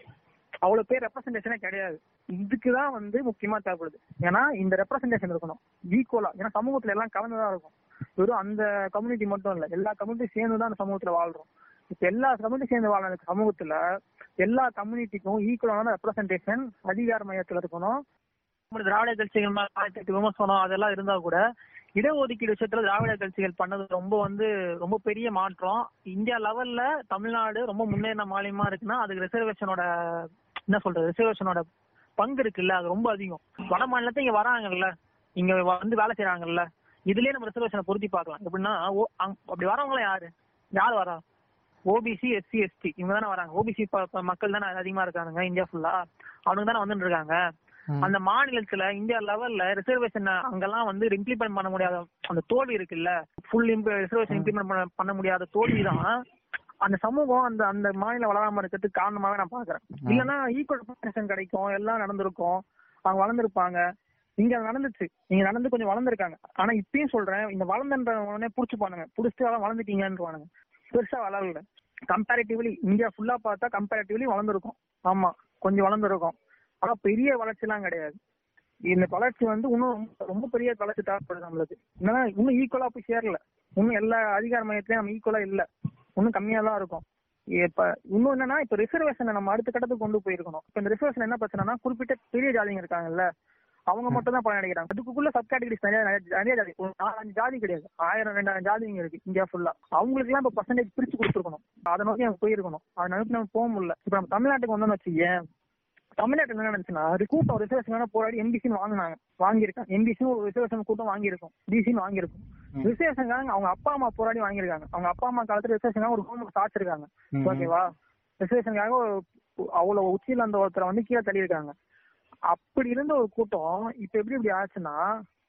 Speaker 2: அவ்வளவு பேர் ரெப்ரசன்டேஷனே கிடையாது. இதுக்குதான் வந்து முக்கியமா தேவைப்படுது. ஏன்னா இந்த ரெப்ரசன்டேஷன் இருக்கணும். ஈக்குவலா ஏன்னா சமூகத்துல எல்லாம் கலந்துதான் இருக்கும். வெறும் அந்த கம்யூனிட்டி மட்டும் இல்ல எல்லா கம்யூனிட்டி சேர்ந்து தான் அந்த சமூகத்துல வாழ்றோம். இப்ப எல்லா சமூகத்தை சேர்ந்து வாழ்ற சமூகத்துல எல்லா கம்யூனிட்டிக்கும் ஈக்குவலான ரெப்ரசன்டேஷன் அதிகார மையத்துல இருக்கணும். திராவிட கட்சிகள் விமர்சனம் அதெல்லாம் இருந்தா கூட இடஒதுக்கீடு விஷயத்துல திராவிட கட்சிகள் பண்ணது ரொம்ப வந்து ரொம்ப பெரிய மாற்றம். இந்தியா லெவல்ல தமிழ்நாடு ரொம்ப முன்னேறின மாநிலமா இருக்குன்னா அதுக்கு ரிசர்வேஷனோட என்ன சொல்றது ரிசர்வேஷனோட பங்கு இருக்குல்ல அது ரொம்ப அதிகம். வட மாநிலத்தை இங்க வராங்கல்ல இங்க வந்து வேலை செய்யறாங்கல்ல இதுலயே நம்ம ரிசர்வேஷனை பொருத்தி பார்க்கலாம். எப்படின்னா ஓ- அப்படி வரவங்க யாரு? யார் வரா? ஓபிசி எஸ்சி எஸ்டி இவங்க தானே வராங்க. ஓபிசி மக்கள் தானே அதிகமா இருக்காங்க இந்தியா ஃபுல்லா அவனுங்க தானே வந்துட்டு இருக்காங்க. அந்த மாநிலத்துல இந்தியா லெவல்ல ரிசர்வேஷன் அங்கெல்லாம் வந்து இம்ப்ளிமெண்ட் பண்ண முடியாத அந்த தோல்வி இருக்குல்ல? ஃபுல் ரிசர்வேஷன் இம்ப்ளிமெண்ட் பண்ண முடியாத தோல்வி தான். அந்த சமூகம் அந்த அந்த மாநிலம் வளராம இருக்கிறதுக்கு காரணமாவே நான் பாக்குறேன். இல்லன்னா ஈக்குவல் கிடைக்கும் எல்லாம் நடந்திருக்கும். அவங்க வளர்ந்துருப்பாங்க. இங்க நடந்துச்சு. நீங்க நடந்து கொஞ்சம் வளர்ந்துருக்காங்க. ஆனா இப்பயும் சொல்றேன் இந்த வளர்ந்துன்ற உடனே புடிச்சு பானுங்க அதான் வளர்ந்துட்டீங்கன்னு பெருசா வளரல. கம்பேரிட்டிவ்லி இந்தியா ஃபுல்லா பார்த்தா கம்பேரிட்டிவ்லி வளர்ந்துருக்கும். ஆமா கொஞ்சம் வளர்ந்துருக்கும். ஆனா பெரிய வளர்ச்சி எல்லாம் கிடையாது. இந்த வளர்ச்சி வந்து இன்னும் ரொம்ப- ரொம்ப பெரிய வளர்ச்சி தேவைப்படுது நம்மளுக்கு. என்னன்னா இன்னும் ஈக்குவலா போய் சேரல. இன்னும் எல்லா அதிகார மையத்திலயும் நம்ம ஈக்குவலா இல்ல. இன்னும் கம்மியா தான் இருக்கும். இப்ப இன்னும் என்னன்னா இப்ப ரிசர்வேஷனை நம்ம அடுத்த கட்டத்துக்கு கொண்டு போயிருக்கணும். இப்ப இந்த ரிசர்வேஷன் என்ன பிரச்சனைனா குறிப்பிட்ட பெரிய ஜாதிங்க இருக்காங்கல்ல. அவங்க மட்டும் தான் பலன் அடைக்கிறாங்க அதுக்குள்ள சப் கேட்டகரிஸ் நிறைய நிறைய- ஜாதி நாலஞ்சு ஜாதி கிடையாது. ஆயிரம் ரெண்டாயிரம் ஜாதிங்க இருக்கு இந்தியா ஃபுல்லா அவங்களுக்கு எல்லாம் இப்ப பர்சன்டேஜ் பிரிச்சு கொடுத்துருக்கணும். அதை நோக்கி அவங்க போயிருக்கணும். அதை நோக்கி நம்ம போக முடியல. இப்ப நம்ம தமிழ்நாட்டுக்கு வந்தோம்னு வச்சுக்கேன் தமிழ்நாட்டுல என்ன நடந்துச்சுன்னா கூட்டம் ரிசர்வேஷன் போராடி எம்பிசின்னு வாங்கினாங்க. வாங்கியிருக்காங்க. எம்பிசி ஒரு ரிசர்வேஷன் கூட்டம் வாங்கியிருக்கும். பிசின்னு வாங்கியிருக்கும்.
Speaker 4: ம்.
Speaker 2: ரிசர்வேஷன் அவங்க அப்பா அம்மா போராடி வாங்கியிருக்காங்க. அவங்க அப்பா அம்மா காலத்துல ரிசர்வேஷன் ஒரு ஹோம் சாச்சிருக்காங்க. ஓகேவா ரிசர்வேஷனுக்காக அவ்வளவு உச்சியில அந்த ஒருத்தரை வந்து கீழே தள்ளியிருக்காங்க. அப்படி இருந்த ஒரு கூட்டம் இப்ப எப்படி இப்படி ஆச்சுன்னா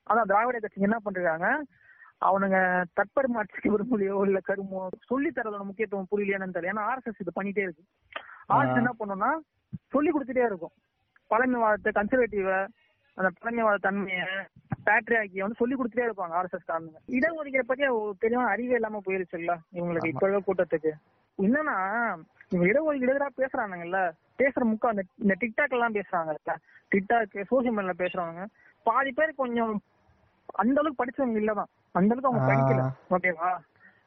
Speaker 2: அதான் திராவிட கட்சிங்க என்ன பண்றாங்க? அவனுங்க தற்பெருமாட்சிக்கு விரும்பலையோ இல்ல கருமோ சொல்லி தரதோட முக்கியத்துவம் புரியலையான்னு தெரியல. ஏன்னா ஆர்எஸ்எஸ் இது பண்ணிட்டே இருக்கு. ஆர்எஸ் என்ன பண்ணும்னா சொல்லி கொடுத்துட்டே இருக்கும். பழமைவாதத்தை கன்சர்வேட்டிவ அந்த பழமைவாத தன்மைய பேட்ரியாக்கிய வந்து சொல்லி கொடுத்துட்டே இருப்பாங்க ஆர்எஸ்எஸ் காரணங்க இடஒதுக்கீடு பத்தி தெளிவான அறிவே இல்லாம போயிருச்சுல்ல இவங்களுக்கு இப்ப இருக்க கூட்டத்துக்கு. என்னன்னா இவங்க இடஒதுக்கீடு எதிராக பேசுறானுங்கல்ல. பேசுற முக்கா இந்த டிக்டாக் எல்லாம் பேசுறாங்கல்ல. டிக்டாக் சோசியல் மீடியால பேசுறவங்க பாதி பேர் கொஞ்சம் அந்த அளவுக்கு படிச்சவங்க இல்லதான். அந்த அளவுக்கு அவங்க. படிக்கல ஓகேவா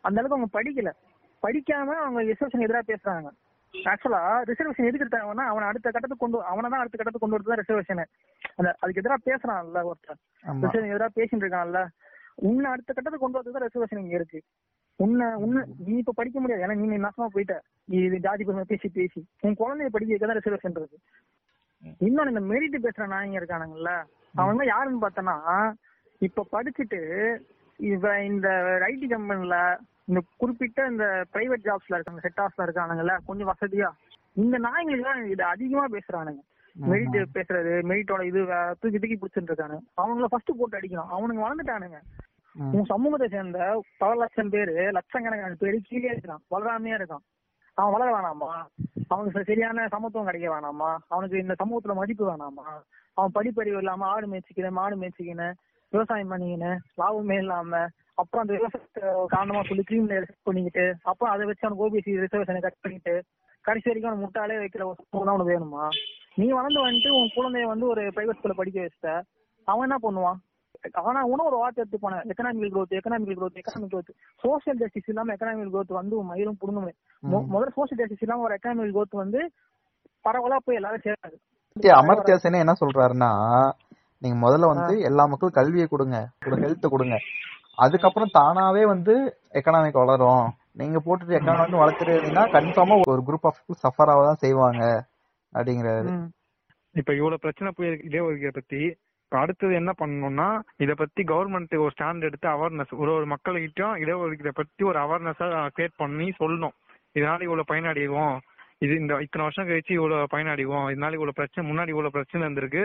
Speaker 2: அந்த அளவுக்கு அவங்க படிக்கல. படிக்காம அவங்க ரிசர்வேஷன் எதிராக பேசுறாங்க. ஆக்சுவலா ரிசர்வேஷன் எதுக்கு எடுத்தாங்கன்னா அவனை அடுத்த கட்டத்துக்கு கொண்டு அவனை தான் அடுத்த கட்டத்துக்கு கொண்டு வரது ரிசர்வேஷன் அந்த அதுக்கு எதிராக பேசுறான்ல ஒருத்தன்.
Speaker 4: ஆமா.
Speaker 2: ரிசர்வேஷன் எதிராக பேசிட்டு இருக்கான்ல. உன்னை அடுத்த கட்டத்துக்கு கொண்டு வரது தான் ரிசர்வேஷன் இங்க இருக்கு. உன்னை உன்னை நீ இப்ப படிக்க முடியாது. ஏன்னா நீ நாசமா போயிட்ட. நீ இது ஜாதி பேசி பேசி. உன் குழந்தைய படிக்க தான் ரிசர்வேஷன் இருக்கு. இன்னொன்னு இந்த மெரிட் பேசுற நாயங்க இருக்கானுங்கல்ல அவங்க யாருன்னு பார்த்தனா இப்ப படிச்சுட்டு இவ இந்த ஐடி கம்பெனில இந்த குறிப்பிட்ட இந்த பிரைவேட் ஜாப்ஸ்ல இருக்காங்க செக்டார்ஸ்ல இருக்கானுங்கல்ல கொஞ்சம் வசதியா இந்த நாய்ங்களுக்கு தான் இது அதிகமா பேசுறானுங்க. மெரிட் பேசுறது மெரிட்டோட இது தூக்கி தூக்கி பிடிச்சிட்டு இருக்கானு. அவங்கள ஃபர்ஸ்ட் போட்டு அடிக்கணும். அவனுங்க வளர்ந்துட்டானுங்க. உன் சமூகத்தை சேர்ந்த பல லட்சம் பேரு லட்சக்கணக்கான பேரு கீழே இருக்கான் வளராமையா இருக்கான். அவன் வளர வேணாமா? அவனுக்கு சரியான சமத்துவம் கிடைக்க வேணாமா? அவனுக்கு இந்த சமூகத்துல மதிப்பு வேணாமா? அவன் படிப்பறிவு இல்லாம ஆடு மேய்ச்சிக்கினேன் மாடு மேய்ச்சிக்கினேன் விவசாயம் பண்ணிக்கினேன் லாபமே இல்லாம அப்புறம் அந்த விவசாயத்தை காரணமா சொல்லி கிரீம்ல பண்ணிக்கிட்டு அப்புறம் அதை வச்சு அவனுக்கு ஓபிசி ரிசர்வேஷனை கட் பண்ணிட்டு கடைசி வரைக்கும் அவன் முட்டாளே வைக்கிற ஒரு சமூகம் தான் அவனுக்கு வேணுமா? நீ வளர்ந்து வந்துட்டு உன் குழந்தைய வந்து ஒரு பிரைவேட் ஸ்கூல்ல படிக்க வச்சுட்ட. அவன் என்ன பண்ணுவான்? ஆனா உன ஒரு வார்த்தை எடுத்து போன economical growth economical growth economic growth. Social justice இல்லாம எக்கனாமிக்கல் growth வந்து மயிலும் புடுங்க முதல்ல சோசியல் ஜஸ்டிஸ் இல்லாம ஒரு எக்கனாமிக்கல் growth வந்து பரவலா போய் எல்லாரும் சேராது.
Speaker 4: சரி, அமர்த்தியா சென் என்ன சொல்றாருன்னா நீங்க முதல்ல வந்து எல்லா மக்களும் கல்வியை கொடுங்க. ஹெல்த் கொடுங்க. அதுக்கப்புறம் தானாவே வந்து எக்கனாமிக் வளரும்.
Speaker 1: நீங்க போட்டுட்டு எக்கானமி வளர்த்துட்டு இருந்தீங்கன்னா கன்ஃபார்மா ஒரு குரூப் ஆஃப் பீப்புள் சஃபர் ஆக தான் செய்வாங்க. அப்படிங்கிறாரு.
Speaker 3: இப்ப இவ்வளவு பிரச்சனை போயிருக்கு இடஒதுக்கீடு பத்தி இப்ப அடுத்தது என்ன பண்ணணும்னா இத பத்தி கவர்மெண்ட் ஒரு ஸ்டாண்ட் எடுத்து அவேர்னஸ் ஒரு ஒரு மக்கள்கிட்டயும் இடஒதுக்கீடை பத்தி ஒரு அவேர்னஸா கிரியேட் பண்ணி சொல்லணும். இதனால இவ்வளவு பயனடைவோம் இது இந்த இத்தனை வருஷம் கழிச்சு இவ்வளவு பயனடைவோம் இதனால இவ்வளவு பிரச்சனை முன்னாடி இவ்வளவு பிரச்சனை இருந்திருக்கு.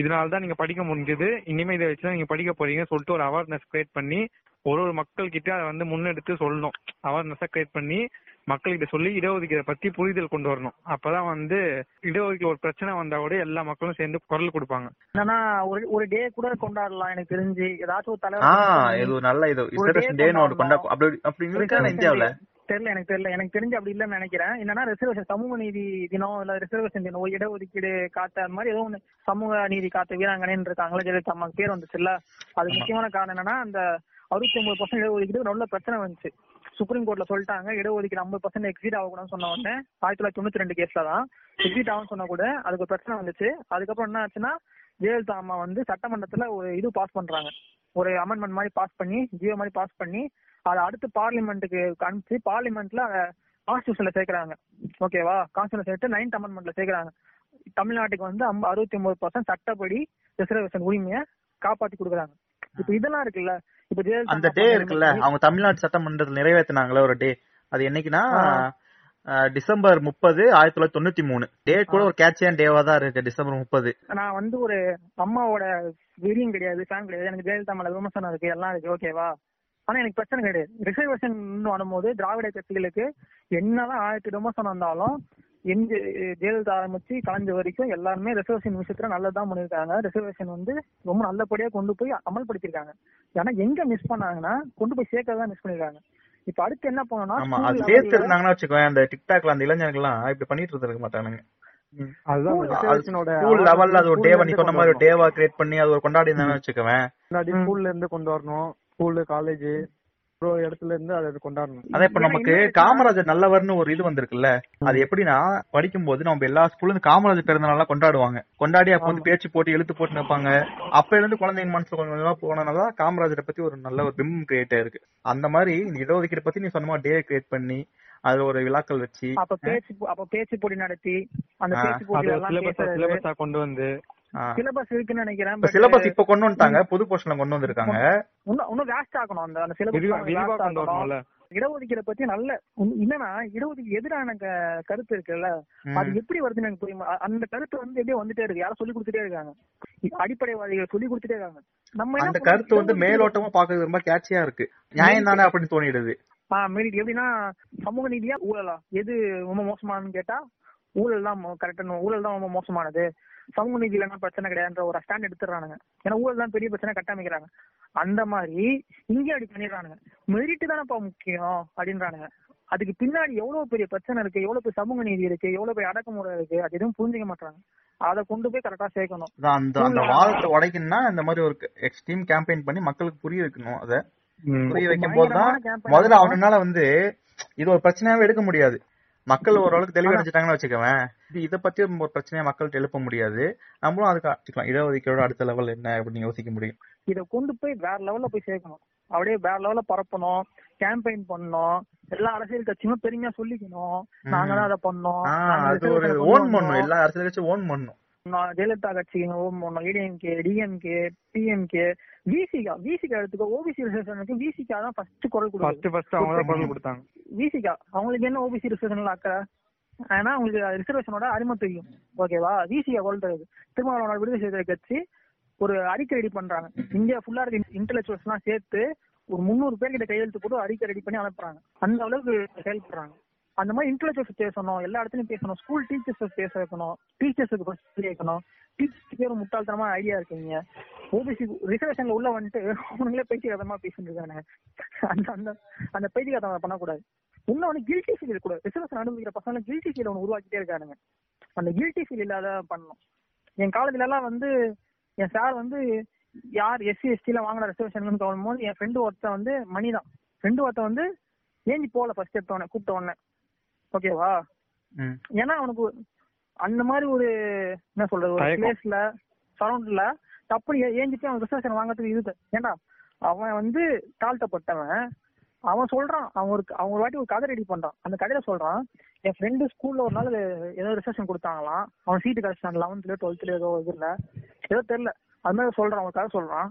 Speaker 3: இதனால தான் நீங்க படிக்க முடிஞ்சது. இனிமே இதை வச்சு தான் நீங்க படிக்க போறீங்க சொல்லிட்டு ஒரு அவேர்னஸ் கிரியேட் பண்ணி ஒரு ஒரு மக்கள் கிட்ட அதை வந்து முன்னெடுத்து சொல்லணும். அவேர்னஸா கிரியேட் பண்ணி மக்கள்கிட்ட சொல்லி இடஒதுக்கீடை பத்தி புரிதல் கொண்டு வரணும். அப்பதான் வந்து இடஒதுக்கீடு ஒரு பிரச்சனை வந்தா கூட எல்லா மக்களும் சேர்ந்து குரல் கொடுப்பாங்க.
Speaker 2: என்னன்னா ஒரு ஒரு டே கூட கொண்டாடலாம் எனக்கு தெரிஞ்சு. ஏதாச்சும் ஒரு
Speaker 1: ஆ
Speaker 2: தலைவர்
Speaker 1: இது நல்ல இது. ஒன்று. அப்படி அப்படி இருக்கா
Speaker 2: Reservation
Speaker 1: இந்தியாவுல.
Speaker 2: தெரியல எனக்கு தெரியல. எனக்கு தெரிஞ்சு அப்படி இல்லைன்னு நினைக்கிறேன். என்னன்னா ரிசர்வேஷன் சமூக நீதி தினம் இல்ல ரிசர்வேஷன் தினம் இடஒதுக்கீடு காத்த அந்த மாதிரி ஏதோ ஒண்ணு சமூக நீதி காத்த வீராங்கனைன்னு இருக்காங்களே ஜெயலலிதா அம்மா பேர் வந்துச்சுல்ல. அது முக்கியமான காரணம் என்னன்னா அந்த அறுபத்தி ஒன்பது பர்சன்ட் இடஒதுக்கீடு நல்ல பிரச்சனை வந்துச்சு. சுப்ரீம் கோர்ட்ல சொல்லிட்டாங்க இடஒதுக்கீடு ஐம்பது பர்சன்ட் எக்ஸிட் ஆகக்கூடாதுன்னு சொன்ன உடனே ஆயிரத்தி தொள்ளாயிரத்தி தொண்ணூத்தி ரெண்டு கேஸ்ல தான் எக்ஸிட் ஆகும் சொன்னா கூட அதுக்கு ஒரு பிரச்சனை வந்துச்சு. அதுக்கப்புறம் என்ன ஆச்சுன்னா ஜெயலலிதா அம்மா வந்து சட்டமன்றத்துல ஒரு இது பாஸ் பண்றாங்க. ஒரு அமெண்ட்மெண்ட் மாதிரி பாஸ் பண்ணி ஜியோ மாதிரி பாஸ் பண்ணி அதை அடுத்து பார்லிமெண்ட்டுக்கு அனுப்பிச்சு பார்லிமெண்ட்ல கான்ஸ்டியூஷன்ல சேர்க்கிறாங்க. ஓகேவா கான்ஸ்டியூஷன் சேர்த்து நைன்த் அமெண்ட்மெண்ட்ல சேர்க்கிறாங்க. தமிழ்நாட்டுக்கு வந்து அம்ப- அறுபத்தி ஒன்பது பர்சன்ட் சட்டப்படி ரிசர்வேஷன் உரிமையை காப்பாத்தி கொடுக்குறாங்க. இப்ப இதெல்லாம் இருக்குல்ல
Speaker 1: அந்த டே இருக்குல்ல அவங்க தமிழ்நாடு சட்டமன்றத்தில் நிறைவேற்றினாங்களே ஒரு டே அது என்னைக்குன்னா டிசம்பர் முப்பது ஆயிரத்தி தொள்ளாயிரத்தி தொண்ணூத்தி மூணு. டே கூட ஒரு கேட்சியான டேவா தான் இருக்கு டிசம்பர் முப்பது.
Speaker 2: நான் வந்து ஒரு அம்மாவோட வெறியும் கிடையாது ஃபேன் கிடையாது. எனக்கு ஜெயலலிதா மேல விமர்சனம் இருக்கு எல்லாம் இருக்கு ஓகேவா ஆனா எனக்கு பிரச்சனை கிடையாது. ரிசர்வேஷன் வரும்போது திராவிட கட்சிகளுக்கு என்னதான் ஆயிரத்தி விமர்சனம் வந்தாலும் எங்க ஜெயலலிதா ஆரம்பிச்சு கலைஞ்ச வரைக்கும் எல்லாருமே ரிசர்வேஷன் விஷயத்துல நல்லதான் பண்ணிருக்காங்க. ரிசர்வேஷன் வந்து ரொம்ப நல்லபடியா கொண்டு போய் அமல்படுத்திருக்காங்க. ஏன்னா எங்க மிஸ் பண்ணாங்கன்னா கொண்டு போய் சேர்க்கறதா மிஸ் பண்ணிருக்காங்க. இப்ப அடுத்து என்ன school
Speaker 1: அது சேர்த்து இருந்தாங்கன்னா வச்சுக்கோங்க அந்த டிக்டாக்ல அந்த இளைஞர்கள்லாம் இப்படி பண்ணிட்டு இருந்திருக்க மாட்டானுங்க. ஸ்கூல் லெவல்ல அது ஒரு டேவா நீ சொன்ன மாதிரி ஒரு டேவா கிரியேட் பண்ணி அது ஒரு கொண்டாடி இருந்தானு வச்சுக்கவேன்.
Speaker 3: ஸ்கூல்ல இருந்து கொண்டு வரணும். ஸ்கூலு காலேஜ் இடத்துல இருந்து அதை கொண்டாடணும்.
Speaker 1: அதான் இப்ப நமக்கு காமராஜர் நல்லவர்னு ஒரு இது வந்திருக்குல்ல அது எப்படின்னா படிக்கும் போது நம்ம எல்லா ஸ்கூல்ல இருந்து காமராஜர் பிறந்த நாளா கொண்டாடுவாங்க. கொண்டாடி அப்ப வந்து பேச்சு போட்டு எழுத்து போட்டு நிப்பாங்க அப்ப இருந்து குழந்தைங்க மனசுல கொஞ்சம் கொஞ்சமா போனனால காமராஜரை பத்தி ஒரு நல்ல ஒரு பிம்பம் கிரியேட் ஆயிருக்கு. அந்த மாதிரி இந்த இடஒதுக்கீடு பத்தி நீ சொன்ன டே கிரியேட் பண்ணி அதுல ஒரு விழாக்கள் வச்சு
Speaker 2: அப்ப பேச்சு அப்ப பேச்சு போட்டி நடத்தி அந்த பேச்சு போட்டி
Speaker 3: கொண்டு வந்து
Speaker 2: சிலபஸ் இருக்குன்னு நினைக்கிறேன்
Speaker 1: சிலபஸ் இப்ப கொண்டு வந்துட்டாங்க புது போர்ஷன்ல கொண்டு வந்திருக்காங்க.
Speaker 2: இன்னும் இன்னும் வேஸ்ட் ஆக்கணும் அந்த அந்த சிலபஸ் இடஒதுக்கீடு பத்தி நல்ல என்னன்னா இடஒதுக்கீடு எதிரான கருத்து இருக்குல்ல. அது எப்படி வருதுன்னு எனக்கு புரியுமா? அந்த கருத்து வந்து எப்படியே வந்துட்டே இருக்கு. யாரும் சொல்லி கொடுத்துட்டே இருக்காங்க. அடிப்படைவாதிகள் சொல்லி கொடுத்துட்டே இருக்காங்க. நம்ம
Speaker 1: அந்த? கருத்து வந்து மேலோட்டமா பாக்குறது ரொம்ப கேட்சியா இருக்கு. நியாயம் தானே அப்படின்னு தோணிடுது.
Speaker 2: ஆ மெரிட் எப்படின்னா சமூக நீதியா ஊழலா? எது ரொம்ப மோசமானு கேட்டா ஊழல் தான் கரெக்டான ஊழல் தான் ரொம்ப மோசமானது. சமூக நீதி இல்லைன்னா பிரச்சனை கிடையாதுன்ற ஒரு ஸ்டாண்ட் எடுத்துறானுங்க ஏன்னா ஊழல் தான் பெரிய பிரச்சனை கட்டமைக்கிறாங்க. அந்த மாதிரி இங்கே அப்படி பண்ணிடுறானுங்க. மெரிட் தானப்பா முக்கியம் அப்படின்றானுங்க. அதுக்கு பின்னாடி எவ்வளவு பெரிய பிரச்சனை இருக்கு எவ்வளவு பெரிய சமூக நீதி இருக்கு எவ்வளவு பெரிய அடக்குமுறை இருக்கு அது எதுவும் புரிஞ்சுக்க மாட்டாங்க அதை கொண்டு போய் கரெக்டா சேர்க்கணும்.
Speaker 1: அந்த அந்த வாதத்தை உடைக்கணும்னா இந்த மாதிரி ஒரு எக்ஸ்ட்ரீம் கேம்பெயின் பண்ணி மக்களுக்கு புரிய வைக்கணும் அத. புரிய வைக்கும் போதுதான் முதல்ல. அவனால வந்து இது ஒரு பிரச்சனையாவே எடுக்க முடியாது. மக்கள் ஓரளவுக்கு தெளிவடைஞ்சிட்டாங்கன்னு வச்சுக்கவேன். இது இத பத்தி ஒரு பிரச்சனையா மக்கள்கிட்ட எழுப்ப முடியாது. நம்மளும் அதுக்கு ஆச்சுக்கலாம் இடஒதுக்கீடோட அடுத்த லெவல் என்ன அப்படின்னு யோசிக்க முடியும்.
Speaker 2: இத கொண்டு போய் வேற லெவல்ல போய் சேர்க்கணும். அப்படியே வேற லெவல்ல பரப்பணும். கேம்பெயின் பண்ணணும். எல்லா அரசியல் கட்சியும் பெருமையா சொல்லிக்கணும். நாங்க தான் அதை பண்ணோம்
Speaker 1: அது ஒரு ஓன் பண்ணும். எல்லா அரசியல் கட்சியும் ஓன் பண்ணும்
Speaker 2: ஜெயலலிதா கட்சி ஓம் பண்ணோம் ஏடிஎம்கே டிஎம்கே பிஎம்கே விசிகா விசிகா எடுத்துக்கோ ஓபிசி ரிசர்வேஷனுக்கு விசிகா தான் ஃபர்ஸ்ட் குரல்
Speaker 3: ஃபர்ஸ்ட் ஃபர்ஸ்ட் அவங்க குரல் கொடுத்தாங்க.
Speaker 2: விசிகா அவங்களுக்கு என்ன ஓபிசி ரிசர்வேஷன்ல அக்கறை? ஏன்னா அவங்களுக்கு ரிசர்வேஷனோட அருமை தெரியும். ஓகேவா விசிகா குரல் தருது. திருமாவளவனோட விடுதலை செய்த கட்சி ஒரு அறிக்கை ரெடி பண்றாங்க. இந்தியா ஃபுல்லா இருக்க இன்டெலக்சுவல்ஸ் எல்லாம் சேர்த்து ஒரு முந்நூறு பேர் கிட்ட கையெழுத்து போட்டு அறிக்கை ரெடி பண்ணி அனுப்புறாங்க. அந்த அளவுக்கு செயல்படுறாங்க. அந்த மாதிரி இன்டெலக்சுவல்ஸ் பேசணும் எல்லா இடத்துலயும் பேசணும் ஸ்கூல் டீச்சர்ஸ் பேச வைக்கணும் டீச்சர்ஸுக்கு ஃபர்ஸ்ட் கேட்கணும் டீச்சர்ஸ் பேர் முட்டாள்தனமா ஐடியா இருக்கீங்க ஓபிசி ரிசர்வேஷன்ல உள்ள வந்துட்டு அவனுங்களே கதமா பேசிட்டு இருக்காங்க அந்த அந்த அந்த கதை பண்ணக்கூடாது. இன்னொன்னு கில்ட்டி ஃபீல் இருக்கக்கூடாது ரிசர்வேஷன் அனுபவிக்கிற பசங்க கில்ட்டி ஃபீல் ஒன்று உருவாக்கிட்டே இருக்கானுங்க. அந்த கில்ட்டி ஃபீல் இல்லாத பண்ணணும். என் காலேஜ்ல எல்லாம் வந்து என் சார் வந்து யார் எஸ்சி எஸ்டில வாங்கின ரிசர்வேஷன் கவரும் போது என் ஃப்ரெண்டு ஒருத்தன் வந்து மணி தான். ஃப்ரெண்டு ஒருத்தன் வந்து ஏஞ்சி போல ஃபர்ஸ்ட் எடுத்த உடனே கூப்பிட்ட உடனே. ஓகேவா. ஏன்னா அவனுக்கு அந்த மாதிரி ஒரு என்ன சொல்றது ஒரு. பிளேஸ்ல சரௌண்ட்ல தப்பு ஏஞ்சிட்டு அவன் ரிசர்வேஷன் வாங்குறதுக்கு இது ஏன்டா அவன் வந்து தாழ்த்தப்பட்டவன். அவன் சொல்றான். அவன் ஒரு அவன் ஒரு வாட்டி ஒரு கதை ரெடி பண்றான். அந்த கதையில சொல்றான் என் ஃப்ரெண்டு ஸ்கூல்ல ஒரு நாள் ஏதோ ரிசப்ஷன் கொடுத்தாங்களாம். அவன் சீட்டு கிடைச்சான் லெவன்த்லயோ டுவெல்த்லயோ ஏதோ இதுல ஏதோ தெரியல. அது மாதிரி சொல்றான். அவன் கதை சொல்றான்.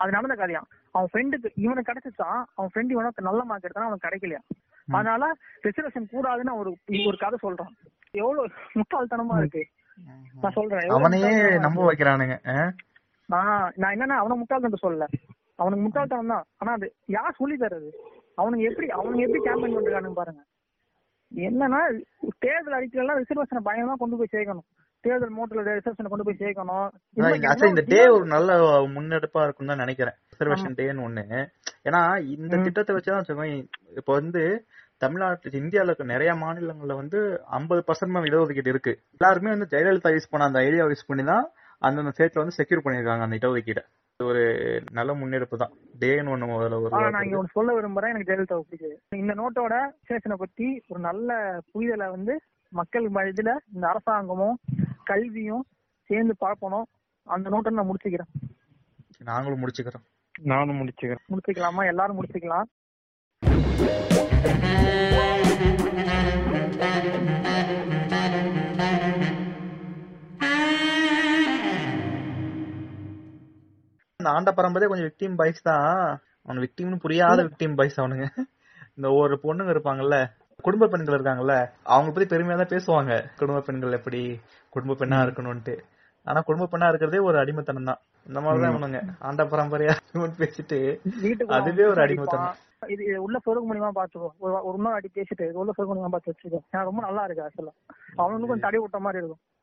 Speaker 2: அது நடந்த கதையாம். அவன் ஃப்ரெண்டுக்கு இவனுக்கு கிடைச்சிச்சான் அவன் ஃப்ரெண்டு இவனுக்கு நல்ல மார்க் எடுத்தான் அவனுக்கு கிடைக்கலையா அதனால ரிசர்வேஷன் கூடாதுன்னு ஒரு ஒரு கதை சொல்றான். எவ்வளவு முட்டாள்தனமா இருக்கு. நான் சொல்றேன்.
Speaker 1: அவனையே நம்ப. வைக்கிறானுங்க?
Speaker 2: நான் என்னன்னா அவனை முட்டாள்தனம் சொல்லல. அவனுக்கு முட்டாள்தனம் தான். ஆனா அது யார் சொல்லி தர்றது? அவனுங்க எப்படி அவனுங்க எப்படி கேம்பெயின் பண்றானுங்க பாருங்க. என்னன்னா தேர்தல் அறிக்கையில ரிசர்வேஷனை பயங்கரமா கொண்டு போய் சேர்க்கணும். தேர்தல் மோட்டர்ல ரிசர்வேஷனை கொண்டு போய் சேர்க்கணும். இந்த
Speaker 1: டே
Speaker 2: ஒரு
Speaker 1: நல்ல முன்னெடுப்பா இருக்கும் தான் நினைக்கிறேன். ரிசர்வேஷன் டேன்னு ஒண்ணு. ஏன்னா இந்த. திட்டத்தை வச்சுதான் வச்சுக்கோங்க இப்போ வந்து தமிழ்நாட்டு இந்தியால இருக்க நிறைய மாநிலங்கள்ல வந்து ஐம்பது பர்சன்ட் இடஒதுக்கீடு இருக்கு. எல்லாருமே வந்து ஜெயலலிதா யூஸ் பண்ண அந்த ஐடியா யூஸ் பண்ணி தான் அந்தந்த ஸ்டேட்ல வந்து செக்யூர் பண்ணிருக்காங்க அந்த இடஒதுக்கீடை. இது ஒரு நல்ல முன்னெடுப்பு தான். டேன்னு ஒண்ணு முதல்ல ஒரு
Speaker 2: நான் இங்க ஒண்ணு சொல்ல விரும்புறேன். எனக்கு ஜெயலலிதா பிடிக்குது. இந்த நோட்டோட சேஷனை பத்தி ஒரு நல்ல புரிதலை வந்து மக்கள் இதுல இந்த அரசாங்கமும் கல்வியும் சேர்ந்து பார்க்கணும். அந்த நோட்டை நான் முடிச்சுக்கிறேன்.
Speaker 1: நாங்களும் முடிச்சுக்கிறோம்.
Speaker 3: நானும் முடிச்சுக்கிறேன்.
Speaker 2: முடிச்சுக்கலாமா? எல்லாரும் முடிச்சுக்கலாம்.
Speaker 1: இந்த ஆண்ட பரம்பரே கொஞ்சம் விக்டிம் பாய்ஸ் தான். அவன் விக்டிம்னு புரியாத விக்டிம் பாய்ஸ் அவனுங்க. இந்த ஒரு பொண்ணுங்க இருப்பாங்கல்ல குடும்ப பெண்கள் இருக்காங்கல்ல அவங்க பத்தி பெருமையா தான் பேசுவாங்க. குடும்ப பெண்கள் எப்படி? குடும்ப பெண்ணா இருக்கணும்ட்டு ஆனா குடும்ப பெண்ணா இருக்கிறதே ஒரு அடிமைத்தனம் தான். இந்த மாதிரிதான் இவனுங்க. ஆண்ட பரம்பரையா பேசிட்டு
Speaker 2: வீட்டுக்கு
Speaker 1: அதுவே ஒரு அடிமைத்தனம்.
Speaker 2: இது உள்ள சொருகு மூலியமா பாத்துக்கோ. ஒரு இன்னொரு அடி பேசிட்டு உள்ள சொருகு மூலியமா பாத்து வச்சுக்கோ. ரொம்ப நல்லா இருக்கு ஆக்சுவலா அவனுக்கு கொஞ்சம் தடை விட்ட மாதிரி இருக்கும்.